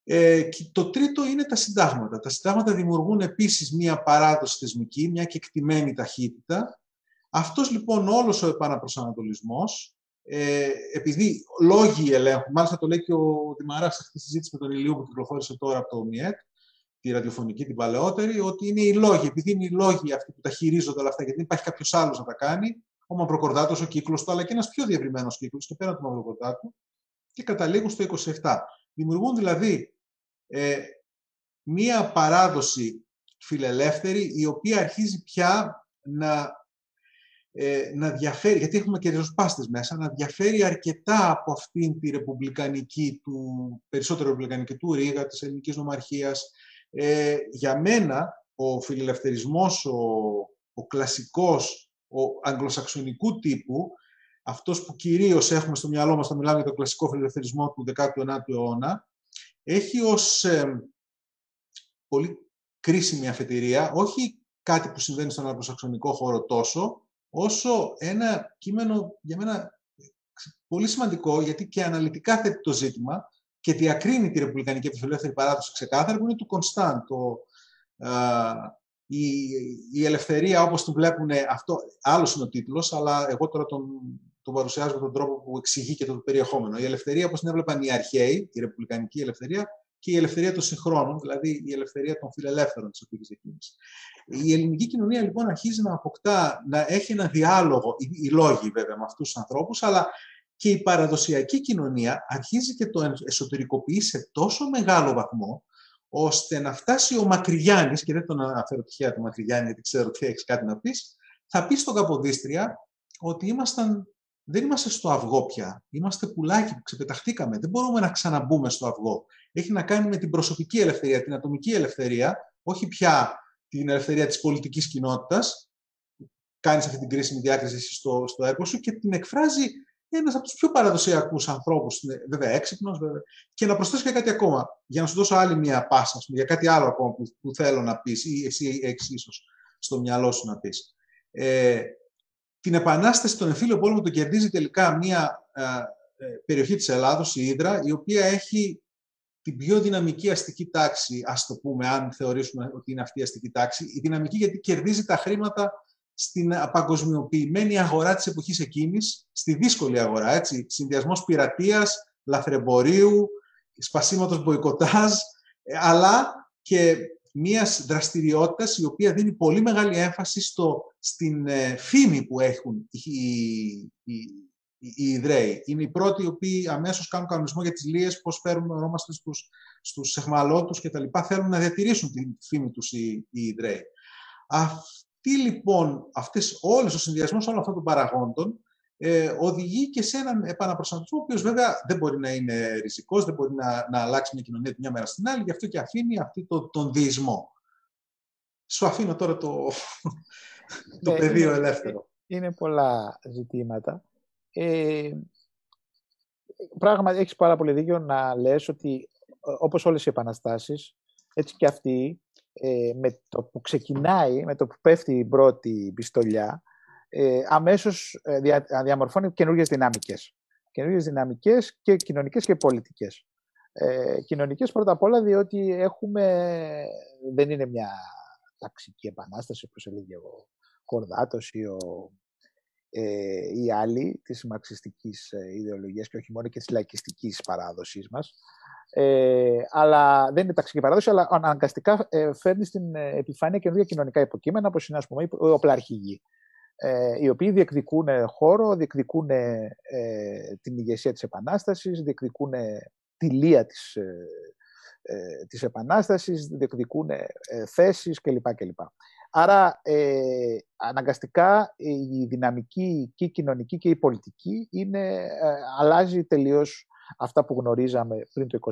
Ε, και το τρίτο είναι τα συντάγματα. Τα συντάγματα δημιουργούν επίσης μία παράδοση θεσμική, μια κεκτημένη ταχύτητα. Αυτός λοιπόν όλος ο επαναπροσανατολισμός, ε, επειδή λόγοι ελέγχου, μάλιστα το λέει και ο Δημαράς αυτή τη συζήτηση με τον Ηλίου που κυκλοφόρησε τώρα από το ΜΙΕΚ, τη ραδιοφωνική την παλαιότερη, ότι είναι οι λόγοι, επειδή είναι οι λόγοι αυτοί που τα χειρίζονται όλα αυτά, γιατί δεν υπάρχει κάποιος άλλος να τα κάνει, ο Μαυροκορδάτος, ο κύκλος του, αλλά και ένας πιο διευρυμένος κύκλος και πέραν του Μαυροκορδάτου, και καταλήγουν στο 27. Δημιουργούν δηλαδή ε, μία παράδοση φιλελεύθερη η οποία αρχίζει πια να, ε, να διαφέρει, γιατί έχουμε και ριζοσπάστες μέσα, να διαφέρει αρκετά από αυτήν τη ρεπουμπλικανική του, περισσότερο ρεπουμπλικανική του Ρίγα, της ελληνικής νομαρχίας. Ε, για μένα, ο φιλελευθερισμός, ο, ο κλασικός, ο αγγλοσαξονικού τύπου, αυτός που κυρίως έχουμε στο μυαλό μας, όταν μιλάμε για τον κλασικό φιλελευθερισμό του 19ου αιώνα, έχει ως ε, πολύ κρίσιμη αφετηρία, όχι κάτι που συμβαίνει στον αγγλοσαξονικό χώρο τόσο, όσο ένα κείμενο για μένα πολύ σημαντικό, γιατί και αναλυτικά θέτει το ζήτημα και διακρίνει τη Ρεπουμπλικανική και Φιλελεύθερη Παράδοση ξεκάθαρα, που είναι του Κωνσταντ. η, η ελευθερία όπως την βλέπουν, αυτό άλλος είναι ο τίτλος, αλλά εγώ τώρα τον, τον παρουσιάζω με τον τρόπο που εξηγεί και το περιεχόμενο. Η ελευθερία, όπως την έβλεπαν οι αρχαίοι, η ρεπουμπλικανική ελευθερία, και η ελευθερία των συγχρόνων, δηλαδή η ελευθερία των φιλελεύθερων της οπτική εκείνης. Η ελληνική κοινωνία λοιπόν αρχίζει να αποκτά, να έχει ένα διάλογο, οι, οι λόγοι βέβαια με αυτούς τους ανθρώπους, αλλά και η παραδοσιακή κοινωνία αρχίζει και το εσωτερικοποιεί σε τόσο μεγάλο βαθμό, ώστε να φτάσει ο Μακρυγιάννης, και δεν τον αναφέρω τυχαία του Μακρυγιάννη, γιατί ξέρω ότι έχεις κάτι να πεις, θα πεις στον Καποδίστρια ότι ήμασταν δεν είμαστε στο αυγό πια. Είμαστε πουλάκι που ξεπεταχτήκαμε. Δεν μπορούμε να ξαναμπούμε στο αυγό. Έχει να κάνει με την προσωπική ελευθερία, την ατομική ελευθερία, όχι πια την ελευθερία της πολιτικής κοινότητας. Κάνεις αυτή την κρίσιμη διάκριση στο, στο έργο σου και την εκφράζει ένας από τους πιο παραδοσιακούς ανθρώπους, βέβαια έξυπνος, βέβαια. Και να προσθέσω και κάτι ακόμα, για να σου δώσω άλλη μια πάσα, για κάτι άλλο ακόμα που, που θέλω να πεις, ή εσύ έχεις ίσως στο μυαλό σου να πεις. Ε, την επανάσταση των εμφύλιο πόλεμο το κερδίζει τελικά μια ε, ε, περιοχή της Ελλάδος, η Ήδρα, η οποία έχει την πιο δυναμική αστική τάξη, ας το πούμε, αν θεωρήσουμε ότι είναι αυτή η αστική τάξη. Η δυναμική γιατί κερδίζει τα χρήματα στην παγκοσμιοποιημένη αγορά της εποχής εκείνης, στη δύσκολη αγορά, έτσι, συνδυασμός πειρατείας, λαθρεμπορίου, σπασίματος μποϊκοτάζ, ε, αλλά και μιας δραστηριότητας η οποία δίνει πολύ μεγάλη έμφαση στο, στην ε, φήμη που έχουν οι, οι, οι, οι Ιδραίοι. Είναι οι πρώτοι οι οποίοι αμέσως κάνουν κανονισμό για τις λίες, πώς φέρουν ονόμαστε στους, στους εχμαλώτους και τα λοιπά. Θέλουν να διατηρήσουν τη φήμη τους οι, οι Ιδραίοι. Αυτή λοιπόν, αυτές, όλες ο συνδυασμός όλων αυτών των παραγόντων ε, οδηγεί και σε έναν επαναπροσανατολισμό, ο οποίος βέβαια δεν μπορεί να είναι ριζικός, δεν μπορεί να, να αλλάξει μια κοινωνία τη μια μέρα στην άλλη, γι' αυτό και αφήνει αυτή το, τον διεισμό. Σου αφήνω τώρα το, το ναι, πεδίο είναι, ελεύθερο. Είναι πολλά ζητήματα. Ε, πράγματι, έχεις πάρα πολύ δίκιο να λες ότι όπως όλες οι επαναστάσεις, έτσι και αυτή, ε, με το που ξεκινάει, με το που πέφτει η πρώτη πιστολιά, ε, αμέσως ε, δια, διαμορφώνει καινούργιες δυναμικές. Καινούργιες δυναμικές και κοινωνικές και πολιτικές. Ε, κοινωνικές πρώτα απ' όλα διότι έχουμε, δεν είναι μια ταξική επανάσταση όπως έλεγε ο Κορδάτος ή, ο, ε, ή άλλοι της μαρξιστικής ε, ιδεολογίας και όχι μόνο και της λαϊκιστικής παράδοσης μας. Ε, αλλά δεν είναι ταξική παράδοση, αλλά αναγκαστικά ε, φέρνει στην ε, επιφάνεια καινούργια κοινωνικά υποκείμενα, όπως είναι ας πούμε, οι οπλαρχηγοί ε, οι οποίοι διεκδικούν χώρο, διεκδικούν ε, την ηγεσία της Επανάστασης, διεκδικούν τη λία της, ε, ε, της Επανάστασης, διεκδικούν ε, θέσεις κλπ. κλπ. Άρα, ε, αναγκαστικά η δυναμική και η κοινωνική και η πολιτική είναι, αλλάζει τελείως αυτά που γνωρίζαμε πριν το 1921.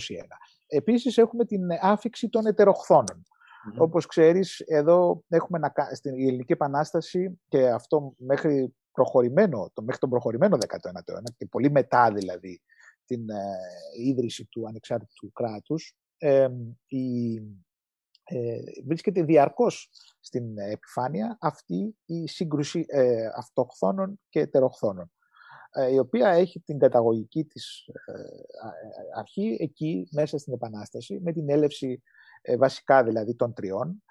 Επίσης, έχουμε την άφηξη των ετεροχθόνων. Mm-hmm. Όπως ξέρεις, εδώ έχουμε να, στην Ελληνική Επανάσταση και αυτό μέχρι, προχωρημένο, το, μέχρι τον προχωρημένο 19ο αιώνα και πολύ μετά δηλαδή την ε, ίδρυση του ανεξάρτητου κράτους, η, ε, βρίσκεται διαρκώς στην επιφάνεια αυτή η σύγκρουση ε, αυτοχθόνων και ετεροχθόνων η οποία έχει την καταγωγική της αρχή εκεί μέσα στην Επανάσταση με την έλευση βασικά δηλαδή των τριών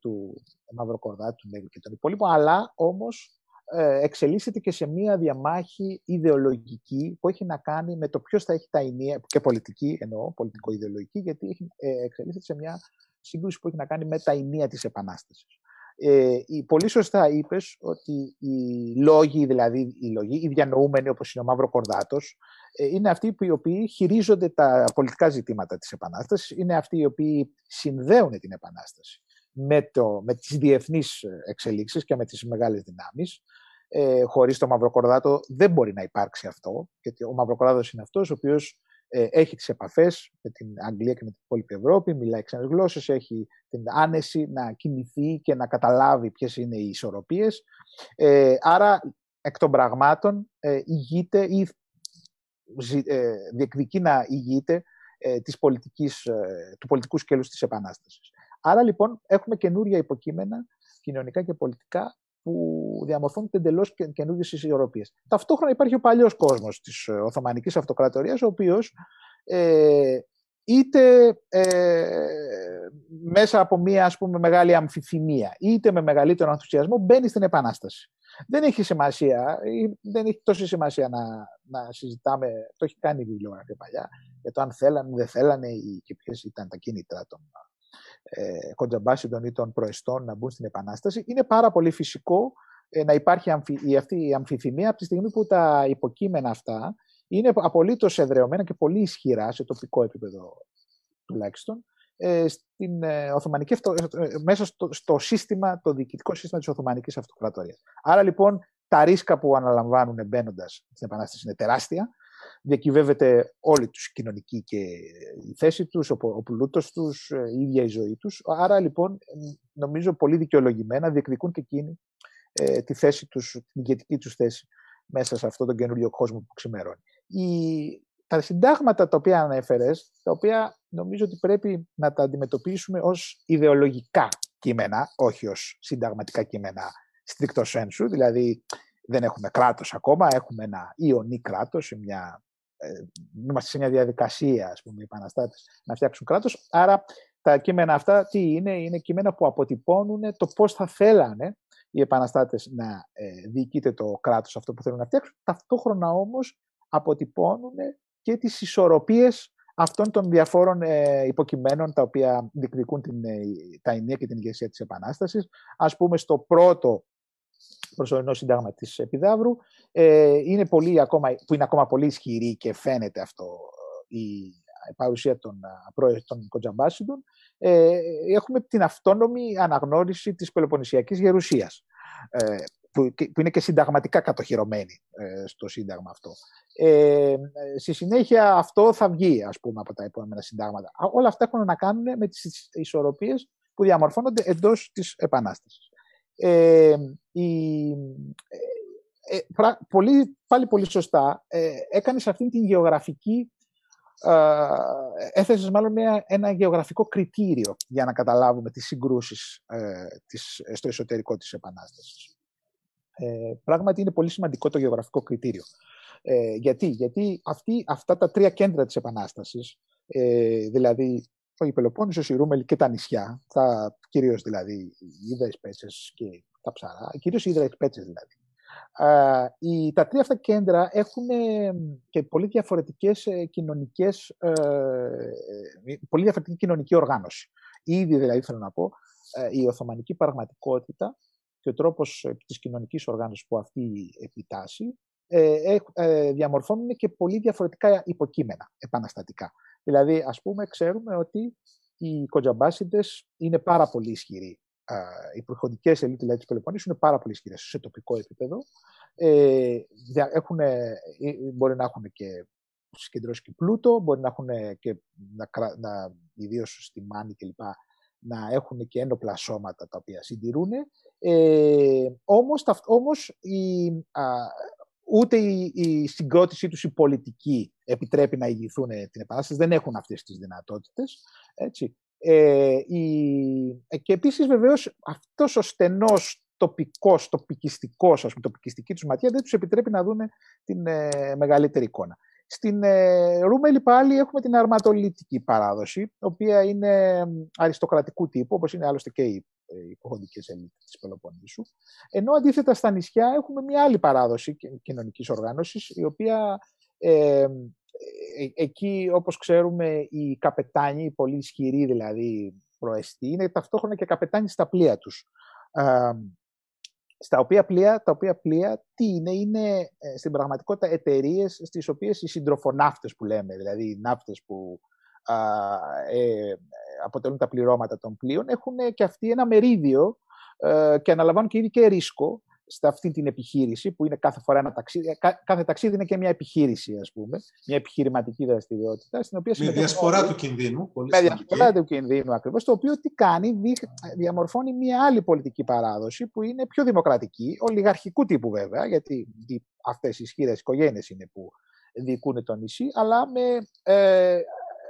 του Μαυροκορδάτου, του Νέγρου και των υπόλοιπων αλλά όμως ε, εξελίσσεται και σε μία διαμάχη ιδεολογική που έχει να κάνει με το ποιος θα έχει τα ενία, και πολιτική εννοώ, πολιτικο-ιδεολογική, γιατί έχει, ε, εξελίσσεται σε μια σύγκρουση που έχει να κάνει με τα ενία της Επανάστασης. Ε, πολύ σωστά είπες ότι οι λόγοι, δηλαδή οι λόγοι, οι διανοούμενοι όπως είναι ο Μαύρο Κορδάτος, ε, είναι αυτοί που οι οποίοι χειρίζονται τα πολιτικά ζητήματα της Επανάστασης, είναι αυτοί οι οποίοι συνδέουν την Επανάσταση με, το, με τις διεθνείς εξελίξεις και με τις μεγάλες δυνάμεις. Ε, χωρίς το Μαυροκορδάτο δεν μπορεί να υπάρξει αυτό, γιατί ο Μαυροκορδάτος είναι αυτός ο οποίος ε, έχει τις επαφές με την Αγγλία και με την υπόλοιπη Ευρώπη, μιλάει ξένες γλώσσες, έχει την άνεση να κινηθεί και να καταλάβει ποιες είναι οι ισορροπίες. Ε, άρα, εκ των πραγμάτων, ε, ηγείται ή ε, διεκδικεί να ηγείται ε, της πολιτικής, ε, του πολιτικού σκέλους της Επανάστασης. Άρα λοιπόν έχουμε καινούρια υποκείμενα κοινωνικά και πολιτικά που διαμορφώνονται εντελώς καινούργιες ισορροπίες. Ταυτόχρονα υπάρχει ο παλιός κόσμος της Οθωμανικής Αυτοκρατορίας, ο οποίος ε, είτε ε, μέσα από μια ας πούμε, μεγάλη αμφιθυμία, είτε με μεγαλύτερο ενθουσιασμό μπαίνει στην Επανάσταση. Δεν έχει σημασία, δεν έχει τόση σημασία να, να συζητάμε, το έχει κάνει η βιβλιογραφία παλιά, για το αν θέλανε ή δεν θέλανε και ποιες ήταν τα κίνητρα των ε, κοντζαμπάσιδων ή των προεστών να μπουν στην Επανάσταση. Είναι πάρα πολύ φυσικό ε, να υπάρχει η, αυτή η αμφιθυμία από τη στιγμή που τα υποκείμενα αυτά είναι απολύτως εδρεωμένα και πολύ ισχυρά σε τοπικό επίπεδο τουλάχιστον ε, στην ε, Οθωμανική μέσα στο, στο, σύστημα, το διοικητικό σύστημα της Οθωμανικής Αυτοκρατορίας. Άρα λοιπόν τα ρίσκα που αναλαμβάνουν μπαίνοντας στην Επανάσταση είναι τεράστια διακυβεύεται όλη τους η κοινωνική και η θέση τους, ο, ο πλούτος τους, ε, η ίδια η ζωή τους. Άρα λοιπόν νομίζω πολύ δικαιολογημένα διεκδικούν και εκείνοι ε, τη θέση τους, την ηγετική τους θέση μέσα σε αυτόν τον καινούριο κόσμο που ξημερώνει. Η, τα συντάγματα τα οποία ανέφερες, τα οποία νομίζω ότι πρέπει να τα αντιμετωπίσουμε ως ιδεολογικά κείμενα, όχι ως συνταγματικά κείμενα στρικτό σένσου, δηλαδή δεν έχουμε κράτος ακόμα, έχουμε ένα ιονί κράτος, μια, ε, είμαστε σε μια διαδικασία, ας πούμε, οι επαναστάτες να φτιάξουν κράτος. Άρα τα κείμενα αυτά τι είναι, είναι κείμενα που αποτυπώνουν το πώς θα θέλανε οι επαναστάτες να ε, διοικείται το κράτος αυτό που θέλουν να φτιάξουν, ταυτόχρονα όμως αποτυπώνουν και τις ισορροπίες αυτών των διαφόρων ε, υποκειμένων τα οποία διεκδικούν την, ε, τα ενία και την ηγεσία της Επανάστασης. Ας πούμε στο πρώτο προσωρινό σύνταγμα της Επιδαύρου, ε, είναι πολύ, ακόμα, που είναι ακόμα πολύ ισχυρή και φαίνεται αυτό ε, η παρουσία των, των κοντζαμπάσιδων, ε, έχουμε την αυτόνομη αναγνώριση της Πελοποννησιακής Γερουσίας, ε, που, που είναι και συνταγματικά κατοχυρωμένη ε, στο σύνταγμα αυτό. Ε, στη συνέχεια αυτό θα βγει, ας πούμε, από τα επόμενα συντάγματα. Όλα αυτά έχουν να κάνουν με τις ισορροπίες που διαμορφώνονται εντός της Επανάστασης. Ε, η, ε, πολύ, πάλι πολύ σωστά, ε, έκανες αυτήν την γεωγραφική, ε, έθεσες μάλλον ένα γεωγραφικό κριτήριο για να καταλάβουμε τις συγκρούσεις ε, της, στο εσωτερικό της Επανάστασης. Ε, πράγματι είναι πολύ σημαντικό το γεωγραφικό κριτήριο. Ε, γιατί, γιατί αυτή, αυτά τα τρία κέντρα της Επανάστασης, ε, δηλαδή η Πελοπόννησος, η Ρούμελ και τα νησιά, τα, κυρίως δηλαδή οι Ήδρες Πέτσες και τα ψαρά, κυρίως οι Ήδρες Πέτσες δηλαδή. οι, τα τρία αυτά κέντρα έχουν και πολύ διαφορετικές ε, κοινωνικές, ε, ε, πολύ διαφορετική κοινωνική οργάνωση. Ήδη δηλαδή θέλω να πω, η Οθωμανική πραγματικότητα και ο τρόπος της κοινωνικής οργάνωσης που αυτή επιτάσσει διαμορφώνουν και πολύ διαφορετικά υποκείμενα επαναστατικά. Δηλαδή, ας πούμε, ξέρουμε ότι οι κοντζαμπάσιδες είναι πάρα πολύ ισχυροί. Οι προχωρικές ελίτ δηλαδή, της Πελοποννήσου είναι πάρα πολύ ισχυρές σε τοπικό επίπεδο. Ε, έχουν, ε, μπορεί να έχουν και συγκεντρώσει και πλούτο, μπορεί να έχουν και, να, να, ιδίως στη Μάνη κλπ, να έχουν και ένοπλα σώματα τα οποία συντηρούν. Ε, όμως, όμως η, α, ούτε η, η συγκρότησή τους η πολιτική επιτρέπει να ηγηθούν την επανάσταση, δεν έχουν αυτές τις δυνατότητες. Έτσι. Ε, η, και επίσης βεβαίως αυτός ο στενός τοπικός, τοπικιστικός, ας πούμε, τοπικιστική τους ματιά δεν τους επιτρέπει να δουν την ε, μεγαλύτερη εικόνα. Στην ε, Ρούμελη πάλι έχουμε την αρματολιτική παράδοση, η οποία είναι αριστοκρατικού τύπου, όπως είναι άλλωστε και οι ε, υποχοντικές ελίτ της Πελοποννήσου. Ενώ αντίθετα στα νησιά έχουμε μια άλλη παράδοση κοινωνικής οργάνωσης, η οποία ε, ε, εκεί, όπως ξέρουμε, οι καπετάνοι, οι πολύ ισχυροί δηλαδή προεστοί, είναι ταυτόχρονα και καπετάνοι στα πλοία τους στα οποία πλοία, τα οποία πλοία τι είναι, είναι ε, στην πραγματικότητα εταιρείες στις οποίες οι συντροφοναύτες που λέμε, δηλαδή οι ναύτες που α, ε, αποτελούν τα πληρώματα των πλοίων, έχουν και αυτοί ένα μερίδιο ε, και αναλαμβάνουν και ήδη και ρίσκο σε αυτή την επιχείρηση, που είναι κάθε φορά ένα ταξίδι. Ε, κάθε ταξίδι είναι και μια επιχείρηση, ας πούμε, μια επιχειρηματική δραστηριότητα. Στην οποία με διασπορά του κινδύνου. Πολύ με διασπορά του κινδύνου ακριβώς, το οποίο τι κάνει, διαμορφώνει μια άλλη πολιτική παράδοση που είναι πιο δημοκρατική, ολιγαρχικού τύπου βέβαια, γιατί αυτές οι ισχυρές οικογένειες είναι που διοικούν το νησί, αλλά με ε,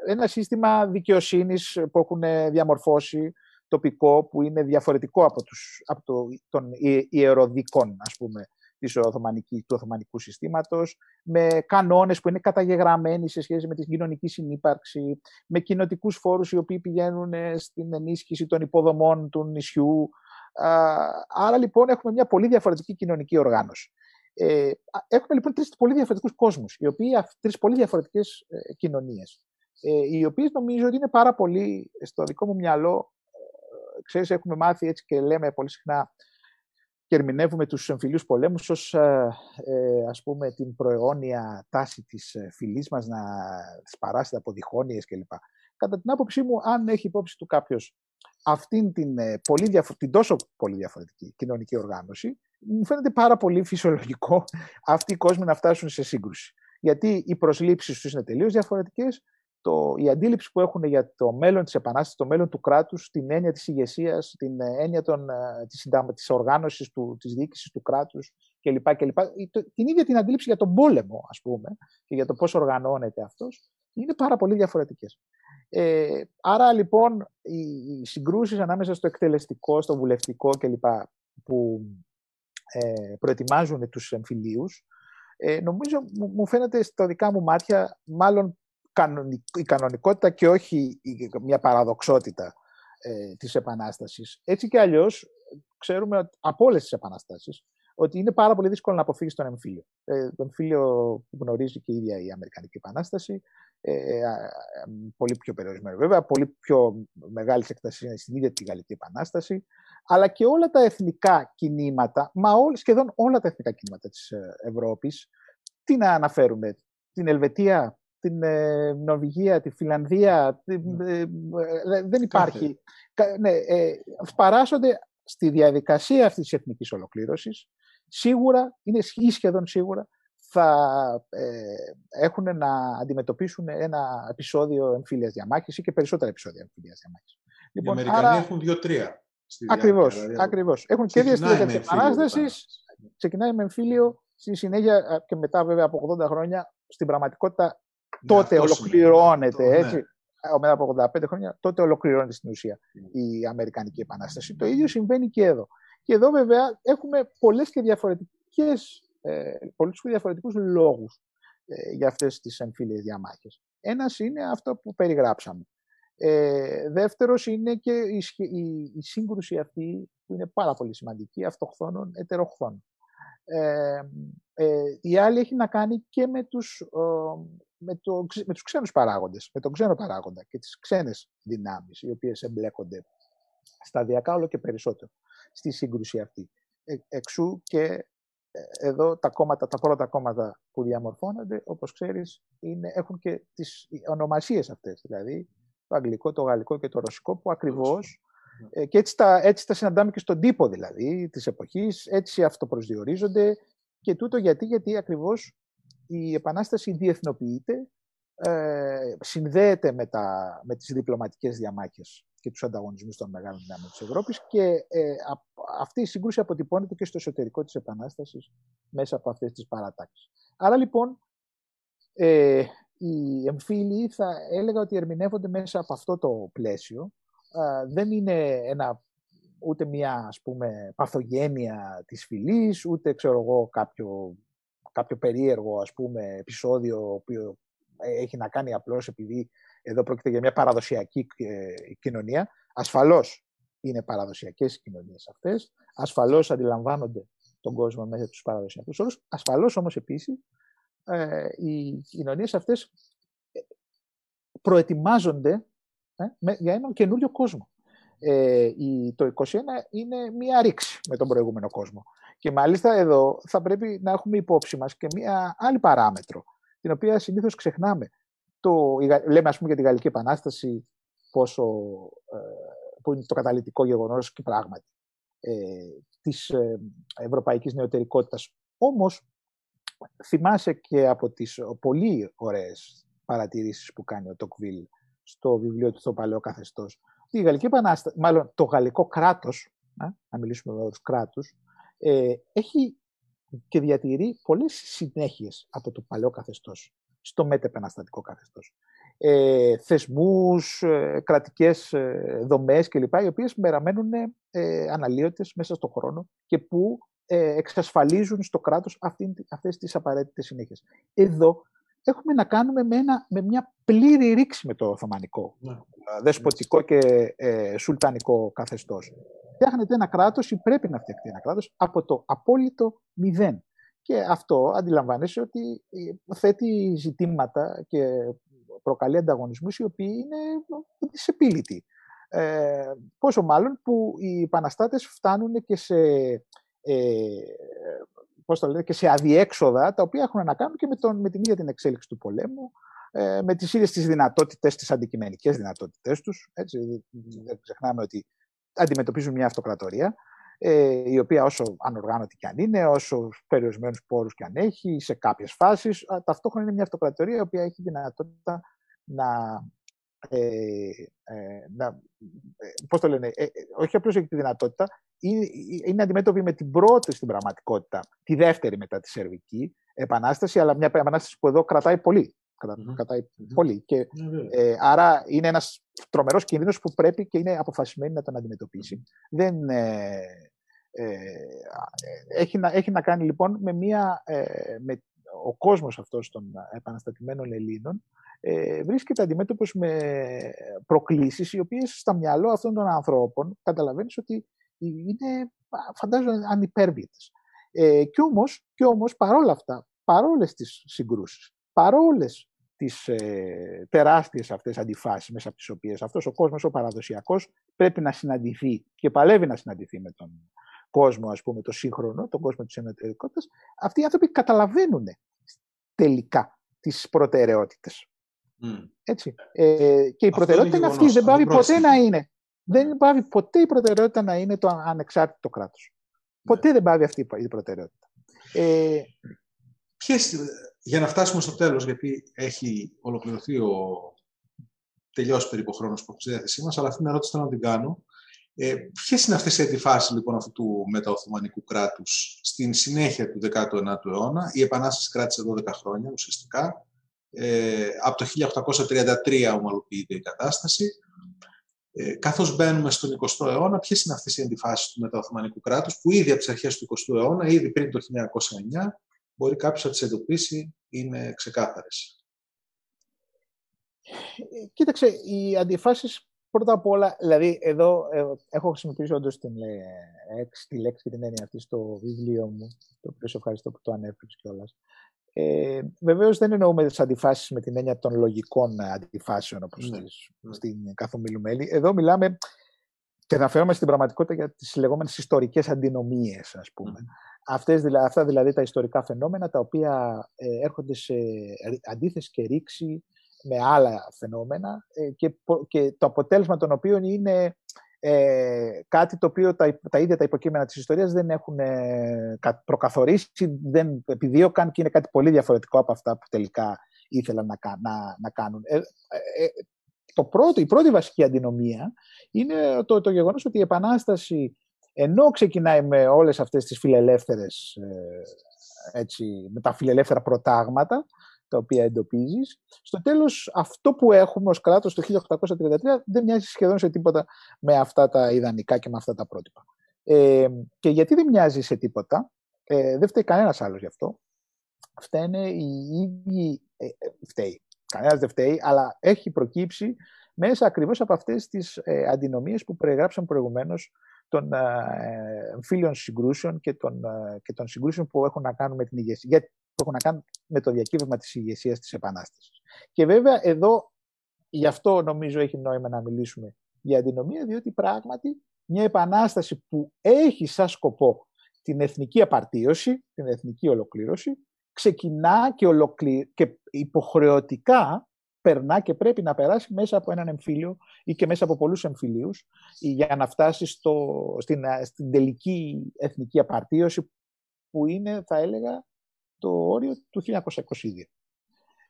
ένα σύστημα δικαιοσύνης που έχουν διαμορφώσει τοπικό που είναι διαφορετικό από, τους, από το, των ιεροδικών, ας πούμε, της του Οθωμανικού συστήματος, με κανόνες που είναι καταγεγραμμένοι σε σχέση με την κοινωνική συνύπαρξη, με κοινοτικούς φόρους οι οποίοι πηγαίνουν ε, στην ενίσχυση των υποδομών του νησιού. Άρα λοιπόν έχουμε μια πολύ διαφορετική κοινωνική οργάνωση. Ε, έχουμε λοιπόν τρεις πολύ διαφορετικούς κόσμους, οι οποίοι, τρεις πολύ διαφορετικές ε, κοινωνίες, ε, οι οποίες νομίζω ότι είναι πάρα πολύ στο δικό μου μυαλό ξέρεις, έχουμε μάθει έτσι και λέμε πολύ συχνά και ερμηνεύουμε τους εμφυλίους πολέμους ως ε, ε, ας πούμε την προαιώνια τάση της ε, φυλής μας να σπαράσει από διχόνοιες κλπ. Κατά την άποψή μου, αν έχει υπόψη του κάποιος αυτήν την, πολύ την τόσο πολύ διαφορετική κοινωνική οργάνωση, μου φαίνεται πάρα πολύ φυσιολογικό αυτοί οι κόσμοι να φτάσουν σε σύγκρουση. Γιατί οι προσλήψεις τους είναι τελείως διαφορετικές, το, η αντίληψη που έχουν για το μέλλον της Επανάστασης, το μέλλον του κράτους, την έννοια της ηγεσίας, την έννοια των, ε, της, της οργάνωσης, του, της διοίκησης του κράτους κλπ. κλπ. Την ίδια την αντίληψη για τον πόλεμο, ας πούμε, και για το πώς οργανώνεται αυτός, είναι πάρα πολύ διαφορετικές. Ε, άρα λοιπόν οι, οι συγκρούσεις ανάμεσα στο εκτελεστικό, στο βουλευτικό κλπ. που ε, προετοιμάζουν τους εμφυλίους, ε, νομίζω μου φαίνεται στα δικά μου μάτια μάλλον η κανονικότητα και όχι μια παραδοξότητα ε, της Επανάστασης. Έτσι και αλλιώς ξέρουμε από όλες τις Επαναστάσεις ότι είναι πάρα πολύ δύσκολο να αποφύγεις τον εμφύλιο. Ε, το εμφύλιο που γνωρίζει και η ίδια η Αμερικανική Επανάσταση, ε, ε, πολύ πιο περιορισμένο βέβαια, πολύ πιο μεγάλης έκταση είναι στην ίδια τη Γαλλική Επανάσταση, αλλά και όλα τα εθνικά κινήματα, μα ό, σχεδόν όλα τα εθνικά κινήματα της ε, Ευρώπης, τι να αναφέρουμε, την Ελβετία, την ε, Νορβηγία, τη Φιλανδία. Ναι. Ε, ε, δεν υπάρχει. Ναι, ε, παράσσονται στη διαδικασία αυτής της εθνικής ολοκλήρωσης. Σίγουρα, είναι ή σχεδόν σίγουρα, θα έχουν να αντιμετωπίσουν ένα επεισόδιο εμφύλιας διαμάχης ή και περισσότερα επεισόδια εμφύλιας διαμάχης. Λοιπόν, Οι Αμερικανοί άρα... έχουν δύο-τρία. Ακριβώς, δηλαδή, ακριβώς. Έχουν και δύο στήλια της Επανάστασης, ξεκινάει με εμφύλιο, στη συνέχεια και μετά βέβαια από 80 χρόνια, στην πραγματικότητα τότε ολοκληρώνεται, ναι. έτσι, μετά από 85 χρόνια, τότε ολοκληρώνεται στην ουσία ναι. η Αμερικανική Επανάσταση. Το ίδιο συμβαίνει και εδώ. Και εδώ βέβαια έχουμε πολλές και διαφορετικές, ε, πολλούς και διαφορετικούς λόγους ε, για αυτές τις εμφύλιες διαμάχες. Ένας είναι αυτό που περιγράψαμε. Ε, δεύτερος είναι και η, η, η, σύγκρουση αυτή που είναι πάρα πολύ σημαντική αυτοχθόνων ετεροχθών. Ε, ε, η άλλη έχει να κάνει και με τους, με, το, με τους ξένους παράγοντες, με τον ξένο παράγοντα και τις ξένες δυνάμεις, οι οποίες εμπλέκονται σταδιακά όλο και περισσότερο στη σύγκρουση αυτή. Ε, εξού και ε, εδώ τα κόμματα, τα πρώτα κόμματα που διαμορφώνονται, όπως ξέρεις, είναι, έχουν και τις ονομασίες αυτές, δηλαδή το αγγλικό, το γαλλικό και το ρωσικό, που ακριβώς ε, και έτσι τα, έτσι τα συναντάμε και στον τύπο δηλαδή της εποχής, έτσι αυτοπροσδιορίζονται και τούτο γιατί, γιατί ακριβώς η Επανάσταση διεθνοποιείται, ε, συνδέεται με, τα, με τις διπλωματικές διαμάχες και τους ανταγωνισμούς των μεγάλων δυνάμεων της Ευρώπης και ε, αυτή η σύγκρουση αποτυπώνεται και στο εσωτερικό της Επανάστασης μέσα από αυτές τις παρατάξεις. Άρα λοιπόν ε, οι εμφύλοι θα έλεγα ότι ερμηνεύονται μέσα από αυτό το πλαίσιο. δεν είναι ένα, ούτε μια ας πούμε, παθογένεια της φυλής, ούτε ξέρω εγώ κάποιο, κάποιο περίεργο ας πούμε, επεισόδιο που έχει να κάνει απλώς επειδή εδώ πρόκειται για μια παραδοσιακή ε, κοινωνία. Ασφαλώς είναι παραδοσιακές οι κοινωνίες αυτές. Ασφαλώς αντιλαμβάνονται τον κόσμο μέσα τους παραδοσιακούς όρους. Ασφαλώς όμως επίσης ε, οι κοινωνίες αυτές ε, προετοιμάζονται ε, για έναν καινούριο κόσμο. Ε, η, το 21 είναι μία ρήξη με τον προηγούμενο κόσμο. Και μάλιστα εδώ θα πρέπει να έχουμε υπόψη μας και μία άλλη παράμετρο, την οποία συνήθως ξεχνάμε. Το, λέμε ας πούμε για τη Γαλλική Επανάσταση πόσο, ε, που είναι το καταλητικό γεγονός και πράγματι ε, της ε, ευρωπαϊκής νεωτερικότητας. Όμως θυμάσαι και από τις πολύ ωραίες παρατηρήσεις που κάνει ο Τοκβίλ στο βιβλίο του «Το παλαιό καθεστώς». Η Γαλλική Επανάσταση, μάλλον το γαλλικό κράτος, να μιλήσουμε εδώ τους κράτους, ε, έχει και διατηρεί πολλές συνέχειες από το παλαιό καθεστώς στο μετεπαναστατικό καθεστώς. Ε, θεσμούς, ε, κρατικές ε, δομές κλπ. οι οποίες μεραμένουν ε, αναλύωτες μέσα στον χρόνο και που ε, εξασφαλίζουν στο κράτος αυτή, αυτές τις απαραίτητες συνέχειες. Εδώ έχουμε να κάνουμε με, ένα, με μια πλήρη ρήξη με το Οθωμανικό, ναι. δεσποτικό και ε, σουλτανικό καθεστώς. Φτιάχνεται ένα κράτος ή πρέπει να φτιαχτεί ένα κράτος από το απόλυτο μηδέν. Και αυτό αντιλαμβάνεσαι ότι ε, θέτει ζητήματα και προκαλεί ανταγωνισμούς οι οποίοι είναι δυσεπίλητοι. Ε, πόσο μάλλον που οι επαναστάτες φτάνουν και σε ε, πώς το λέτε, και σε αδιέξοδα τα οποία έχουν να κάνουν και με, τον, με την ίδια την εξέλιξη του πολέμου, ε, με τις ίδιες τις δυνατότητες, τις αντικειμενικές δυνατότητες τους. Έτσι, δεν ξεχνάμε ότι αντιμετωπίζουν μια αυτοκρατορία, ε, η οποία όσο ανοργάνωτη και αν είναι, όσο περιορισμένους πόρους και αν έχει, σε κάποιες φάσεις, ταυτόχρονα είναι μια αυτοκρατορία η οποία έχει δυνατότητα να ε, ε, να, ε, πώς το λένε, ε, όχι απλώς έχει τη δυνατότητα, είναι, είναι αντιμέτωπη με την πρώτη στην πραγματικότητα, τη δεύτερη μετά τη Σερβική Επανάσταση, αλλά μια επανάσταση που εδώ κρατάει πολύ. Κραταει πολύ. Και, ε, άρα είναι ένας τρομερός κίνδυνος που πρέπει και είναι αποφασισμένη να τον αντιμετωπίσει. Δεν, ε, ε, έχει, να, έχει να κάνει λοιπόν με μια, με ο κόσμος αυτός των επαναστατημένων Ελλήνων ε, βρίσκεται αντιμέτωπος με προκλήσεις οι οποίες στα μυαλό αυτών των ανθρώπων καταλαβαίνεις ότι είναι φαντάζομαι ανυπέρβητες. Ε, και όμως, και όμως παρόλα αυτά, παρόλες τις συγκρούσεις, παρόλες τις ε, τεράστιες αυτές αντιφάσεις μέσα από τις οποίες αυτός ο κόσμος ο παραδοσιακός πρέπει να συναντηθεί και παλεύει να συναντηθεί με τον κόσμο, ας πούμε, το σύγχρονο, τον κόσμο της ενωτερικότητας, αυτοί οι άνθρωποι καταλαβαίνουν τελικά τις προτεραιότητες. Έτσι. Ε, και η προτεραιότητα είναι, αυτή. Δεν πάβει ποτέ να είναι. Δεν πάβει ποτέ η προτεραιότητα να είναι το ανεξάρτητο κράτος. Ποτέ ναι. δεν πάβει αυτή η προτεραιότητα. Ε, Ποιες, για να φτάσουμε στο τέλος, γιατί έχει ολοκληρωθεί ο τελειώσει περίπου χρόνος που έχουμε στη διάθεσή μας, αλλά αυτή την ερώτηση θέλω να την κάνω. Ε, Ποιες είναι αυτές οι αντιφάσεις λοιπόν αυτού του μεταοθωμανικού κράτους στην συνέχεια του 19ου αιώνα; Η Επανάσταση κράτησε 12 χρόνια ουσιαστικά. Ε, από το 1833 ομαλοποιείται η κατάσταση. Ε, καθώς μπαίνουμε στον 20ο αιώνα, ποιες είναι αυτές οι αντιφάσεις του μεταοθωμανικού κράτους που ήδη από τις αρχές του 20ου αιώνα, ήδη πριν το 1909, μπορεί κάποιος να τις εντοπίσει, είναι ξεκάθαρες. Ε, κοίταξε, οι αντιφάσεις πρώτα απ' όλα, δηλαδή εδώ ε, έχω χρησιμοποιήσει όντως την, ε, τη λέξη και την έννοια αυτή στο βιβλίο μου, το οποίο σε ευχαριστώ που το ανέφερες κιόλας. Ε, Βεβαίως δεν εννοούμε τις αντιφάσεις με την έννοια των λογικών αντιφάσεων όπως ναι, ναι. στην καθομιλούμενη. Εδώ μιλάμε και αναφέρομαι στην πραγματικότητα για τις λεγόμενες ιστορικές αντινομίες, ας πούμε. Αυτές, αυτά δηλαδή τα ιστορικά φαινόμενα τα οποία ε, έρχονται σε αντίθεση και ρήξη με άλλα φαινόμενα ε, και, και το αποτέλεσμα των οποίων είναι ε, κάτι το οποίο τα, τα ίδια τα υποκείμενα της ιστορίας δεν έχουν ε, προκαθορίσει, δεν επιδίωκαν και είναι κάτι πολύ διαφορετικό από αυτά που τελικά ήθελαν να, να, να κάνουν. Ε, ε, το πρώτο, η πρώτη βασική αντινομία είναι το, το γεγονός ότι η Επανάσταση ενώ ξεκινάει με όλες αυτές τις φιλελεύθερες, ε, έτσι, με τα φιλελεύθερα προτάγματα, τα οποία εντοπίζεις, στο τέλος αυτό που έχουμε ως κράτος το 1833 δεν μοιάζει σχεδόν σε τίποτα με αυτά τα ιδανικά και με αυτά τα πρότυπα. Ε, και γιατί δεν μοιάζει σε τίποτα, ε, δεν φταίει κανένας άλλος γι' αυτό, φταίνε οι ίδιοι, ε, ε, φταίει, κανένας δεν φταίει, αλλά έχει προκύψει μέσα ακριβώς από αυτές τις ε, αντινομίες που περιγράψαμε προηγουμένως των ε, εμφύλιων συγκρούσεων και των, ε, και των συγκρούσεων που έχουν να κάνουν με την ηγεσία, που έχουν να κάνουν με το διακύβευμα της ηγεσίας της Επανάστασης. Και βέβαια εδώ, γι' αυτό νομίζω έχει νόημα να μιλήσουμε για αντινομία, διότι πράγματι μια επανάσταση που έχει σαν σκοπό την εθνική απαρτίωση, την εθνική ολοκλήρωση, ξεκινά και, ολοκλη... και υποχρεωτικά περνά και πρέπει να περάσει μέσα από έναν εμφύλιο ή και μέσα από πολλούς εμφυλίους για να φτάσει στο, στην, στην τελική εθνική απαρτίωση που είναι, θα έλεγα, το όριο του 1922.